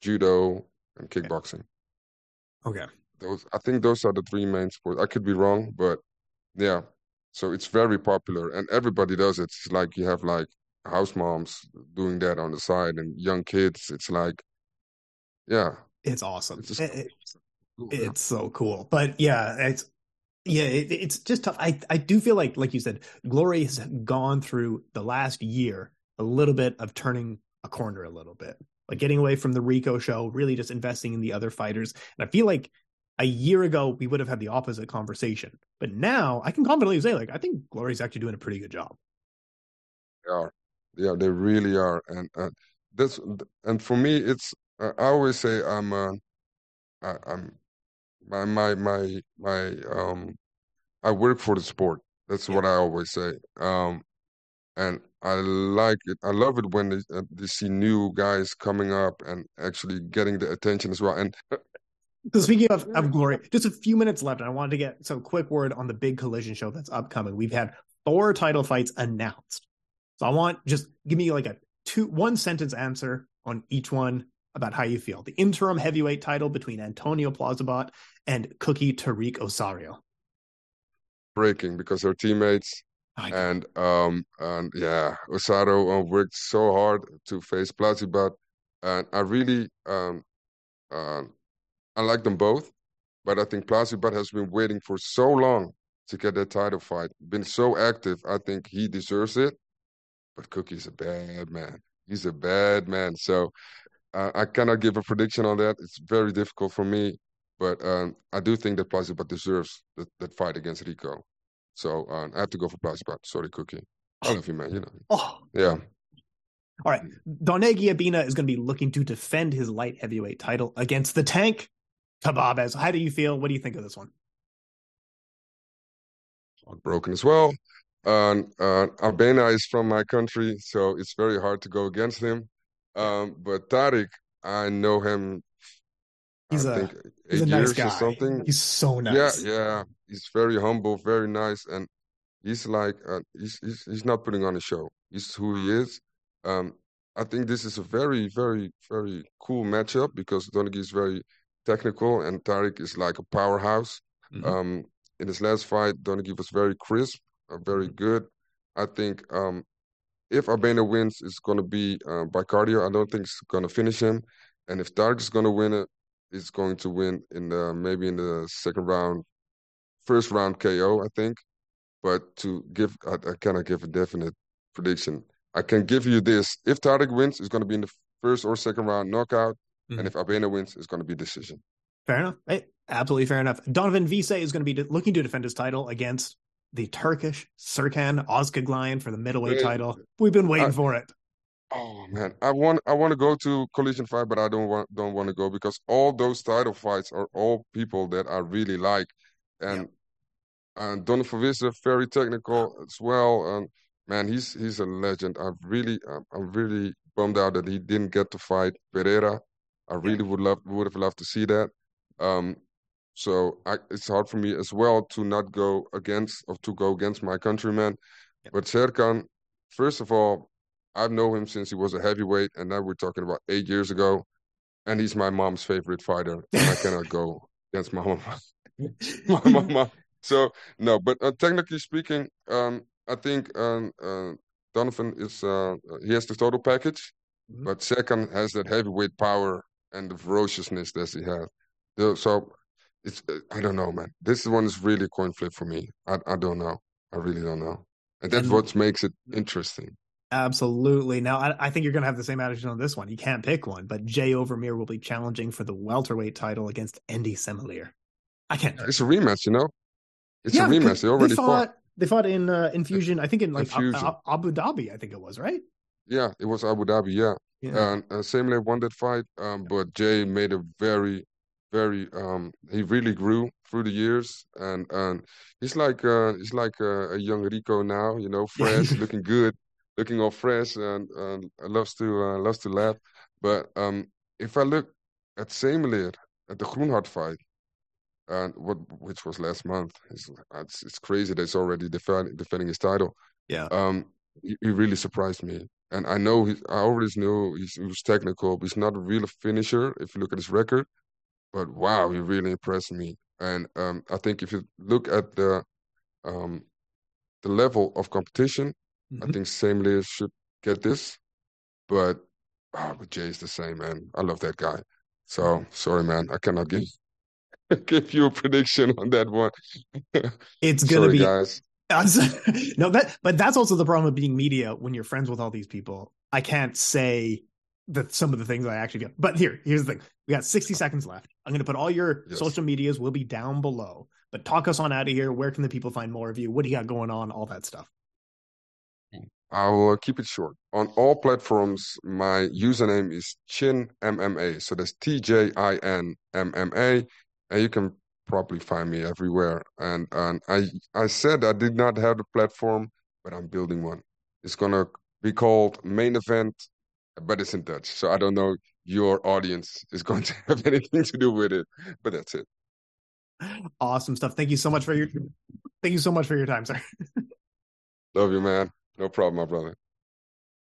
judo, and kickboxing. Okay. Those, I think, those are the three main sports. I could be wrong, but yeah, so it's very popular and everybody does it. It's like you have like house moms doing that on the side and young kids. It's like, yeah. It's awesome. It's, it, it, cool, it's so cool. But yeah, it's, yeah, it, it's just tough. I, I do feel like, like you said, Glory has gone through the last year a little bit of turning a corner a little bit, like getting away from the Rico show, really just investing in the other fighters. And I feel like a year ago we would have had the opposite conversation but now i can confidently say like i think glory's actually doing a pretty good job they are yeah they really are and uh, this and for me it's I I always say I'm uh, I, I'm my my my my um I work for the sport. That's Yeah. what I always say. Um, and I like it. I love it when they, uh, they see new guys coming up and actually getting the attention as well. And So speaking of, of glory, just a few minutes left, I wanted to get some quick word on the big collision show that's upcoming. We've had four title fights announced. So I want just give me like a two one sentence answer on each one about how you feel. The interim heavyweight title between Antonio Plazibat and Cookie Tariq Osaro. breaking because they're teammates. And um and yeah, Osaro uh, worked so hard to face Plazibat, and I really um um I like them both, but I think Plazibat has been waiting for so long to get that title fight, been so active. I think he deserves it, but Cookie's a bad man. He's a bad man, so uh, I cannot give a prediction on that. It's very difficult for me, but um, I do think that Plazibat deserves that, that fight against Rico. So uh, I have to go for Plazibat. Sorry, Cookie. I love you, man. You know. oh, Yeah. all right. Donegi Abena is going to be looking to defend his light heavyweight title against the tank Khbabez. How do you feel? What do you think of this one? Broken as well. Um, uh, Abena is from my country, so it's very hard to go against him. Um, but Tariq, I know him. He's I a- think He's eight a nice years guy. or something. He's so nice. Yeah, yeah. He's very humble, very nice, and he's like uh, he's, he's he's not putting on a show. He's who he is. Um, I think this is a very, very, very cool matchup because Donegi is very technical and Tariq is like a powerhouse. Mhm. Um, in his last fight, Donegi was very crisp, uh, very good. I think um, if Abena wins, it's going to be uh, by cardio. I don't think it's going to finish him. And if Tariq is going to win it, it's going to win in the maybe in the second round, first round KO, I think. But to give, I, I cannot give a definite prediction. I can give you this: if Tariq wins, it's going to be in the first or second round knockout, Mhm. and if Abena wins, it's going to be decision. Fair enough. Hey, absolutely fair enough. Donovan Wisse is going to be looking to defend his title against the Turkish Serkan Ozcaglayan for the middleweight Hey. title. We've been waiting Uh, for it. Oh man, I want I want to go to collision fight, but I don't want don't want to go because all those title fights are all people that I really like, and and Donovan Wisse very technical as well. And man, he's he's a legend. I really I'm, I'm really bummed out that he didn't get to fight Pereira. I really would love would have loved to see that. Um, so I, it's hard for me as well to not go against or to go against my countryman. Yeah. But Serkan, first of all, I've known him since he was a heavyweight, and now we're talking about eight years ago. And he's my mom's favorite fighter, I cannot go against my mom. my mama. So no, but uh, technically speaking, um, I think um, uh, Donovan is uh, he has the total package, Mhm. but second has that heavyweight power and the ferociousness that he has. So- So it's uh, I don't know, man. This one is really coin flip for me. I I don't know. I really don't know, and that's And- what makes it interesting. Absolutely. Now, I, I think you're going to have the same attitude on this one. You can't pick one, but Jay Overmeer will be challenging for the welterweight title against Endy Semeleer. I can't. It's a rematch, you know. It's Yeah, a rematch. They already fought. They fought in uh, Infusion. I think in like Ab- Infusion. Ab- Abu Dhabi. I think it was right. Yeah, it was Abu Dhabi. Yeah. Yeah. And uh, Semeleer won that fight, um, but Jay made a very, very um, he really grew through the years, and and he's like uh, he's like uh, a young Rico now, you know, fresh, looking good, looking all fresh, and, and loves to uh, loves to laugh. But um, if I look at Semeleer at the Groenhart fight, and what which was last month, it's it's, it's crazy that he's already defend, defending his title. Yeah. Um, he, he really surprised me. And I know he, I always knew he's, he was technical, but he's not a real finisher if you look at his record. But wow, he really impressed me. And um, I think if you look at the um, the level of competition, I Mhm. think same layers should get this. But oh, but Jay's the same, man. I love that guy. So sorry, man, I cannot give give you a prediction on that one. It's going to sorry, be guys. no, that but that's also the problem of being media when you're friends with all these people. I can't say that some of the things I actually get. But here, here's the thing: we got 60 seconds left. I'm going to put all your Yes. social medias will be down below. But talk us on out of here. Where can the people find more of you? What do you got going on? All that stuff. I will keep it short. On all platforms, my username is Tjin MMA. So that's T J I N M M A, and you can probably find me everywhere. And and I I said I did not have the platform, but I'm building one. It's gonna be called Main Event, but it's in Dutch. So I don't know your audience is going to have anything to do with it, but that's it. Awesome stuff. Thank you so much for your thank you so much for your time, sir. Love you, man. No problem, my brother.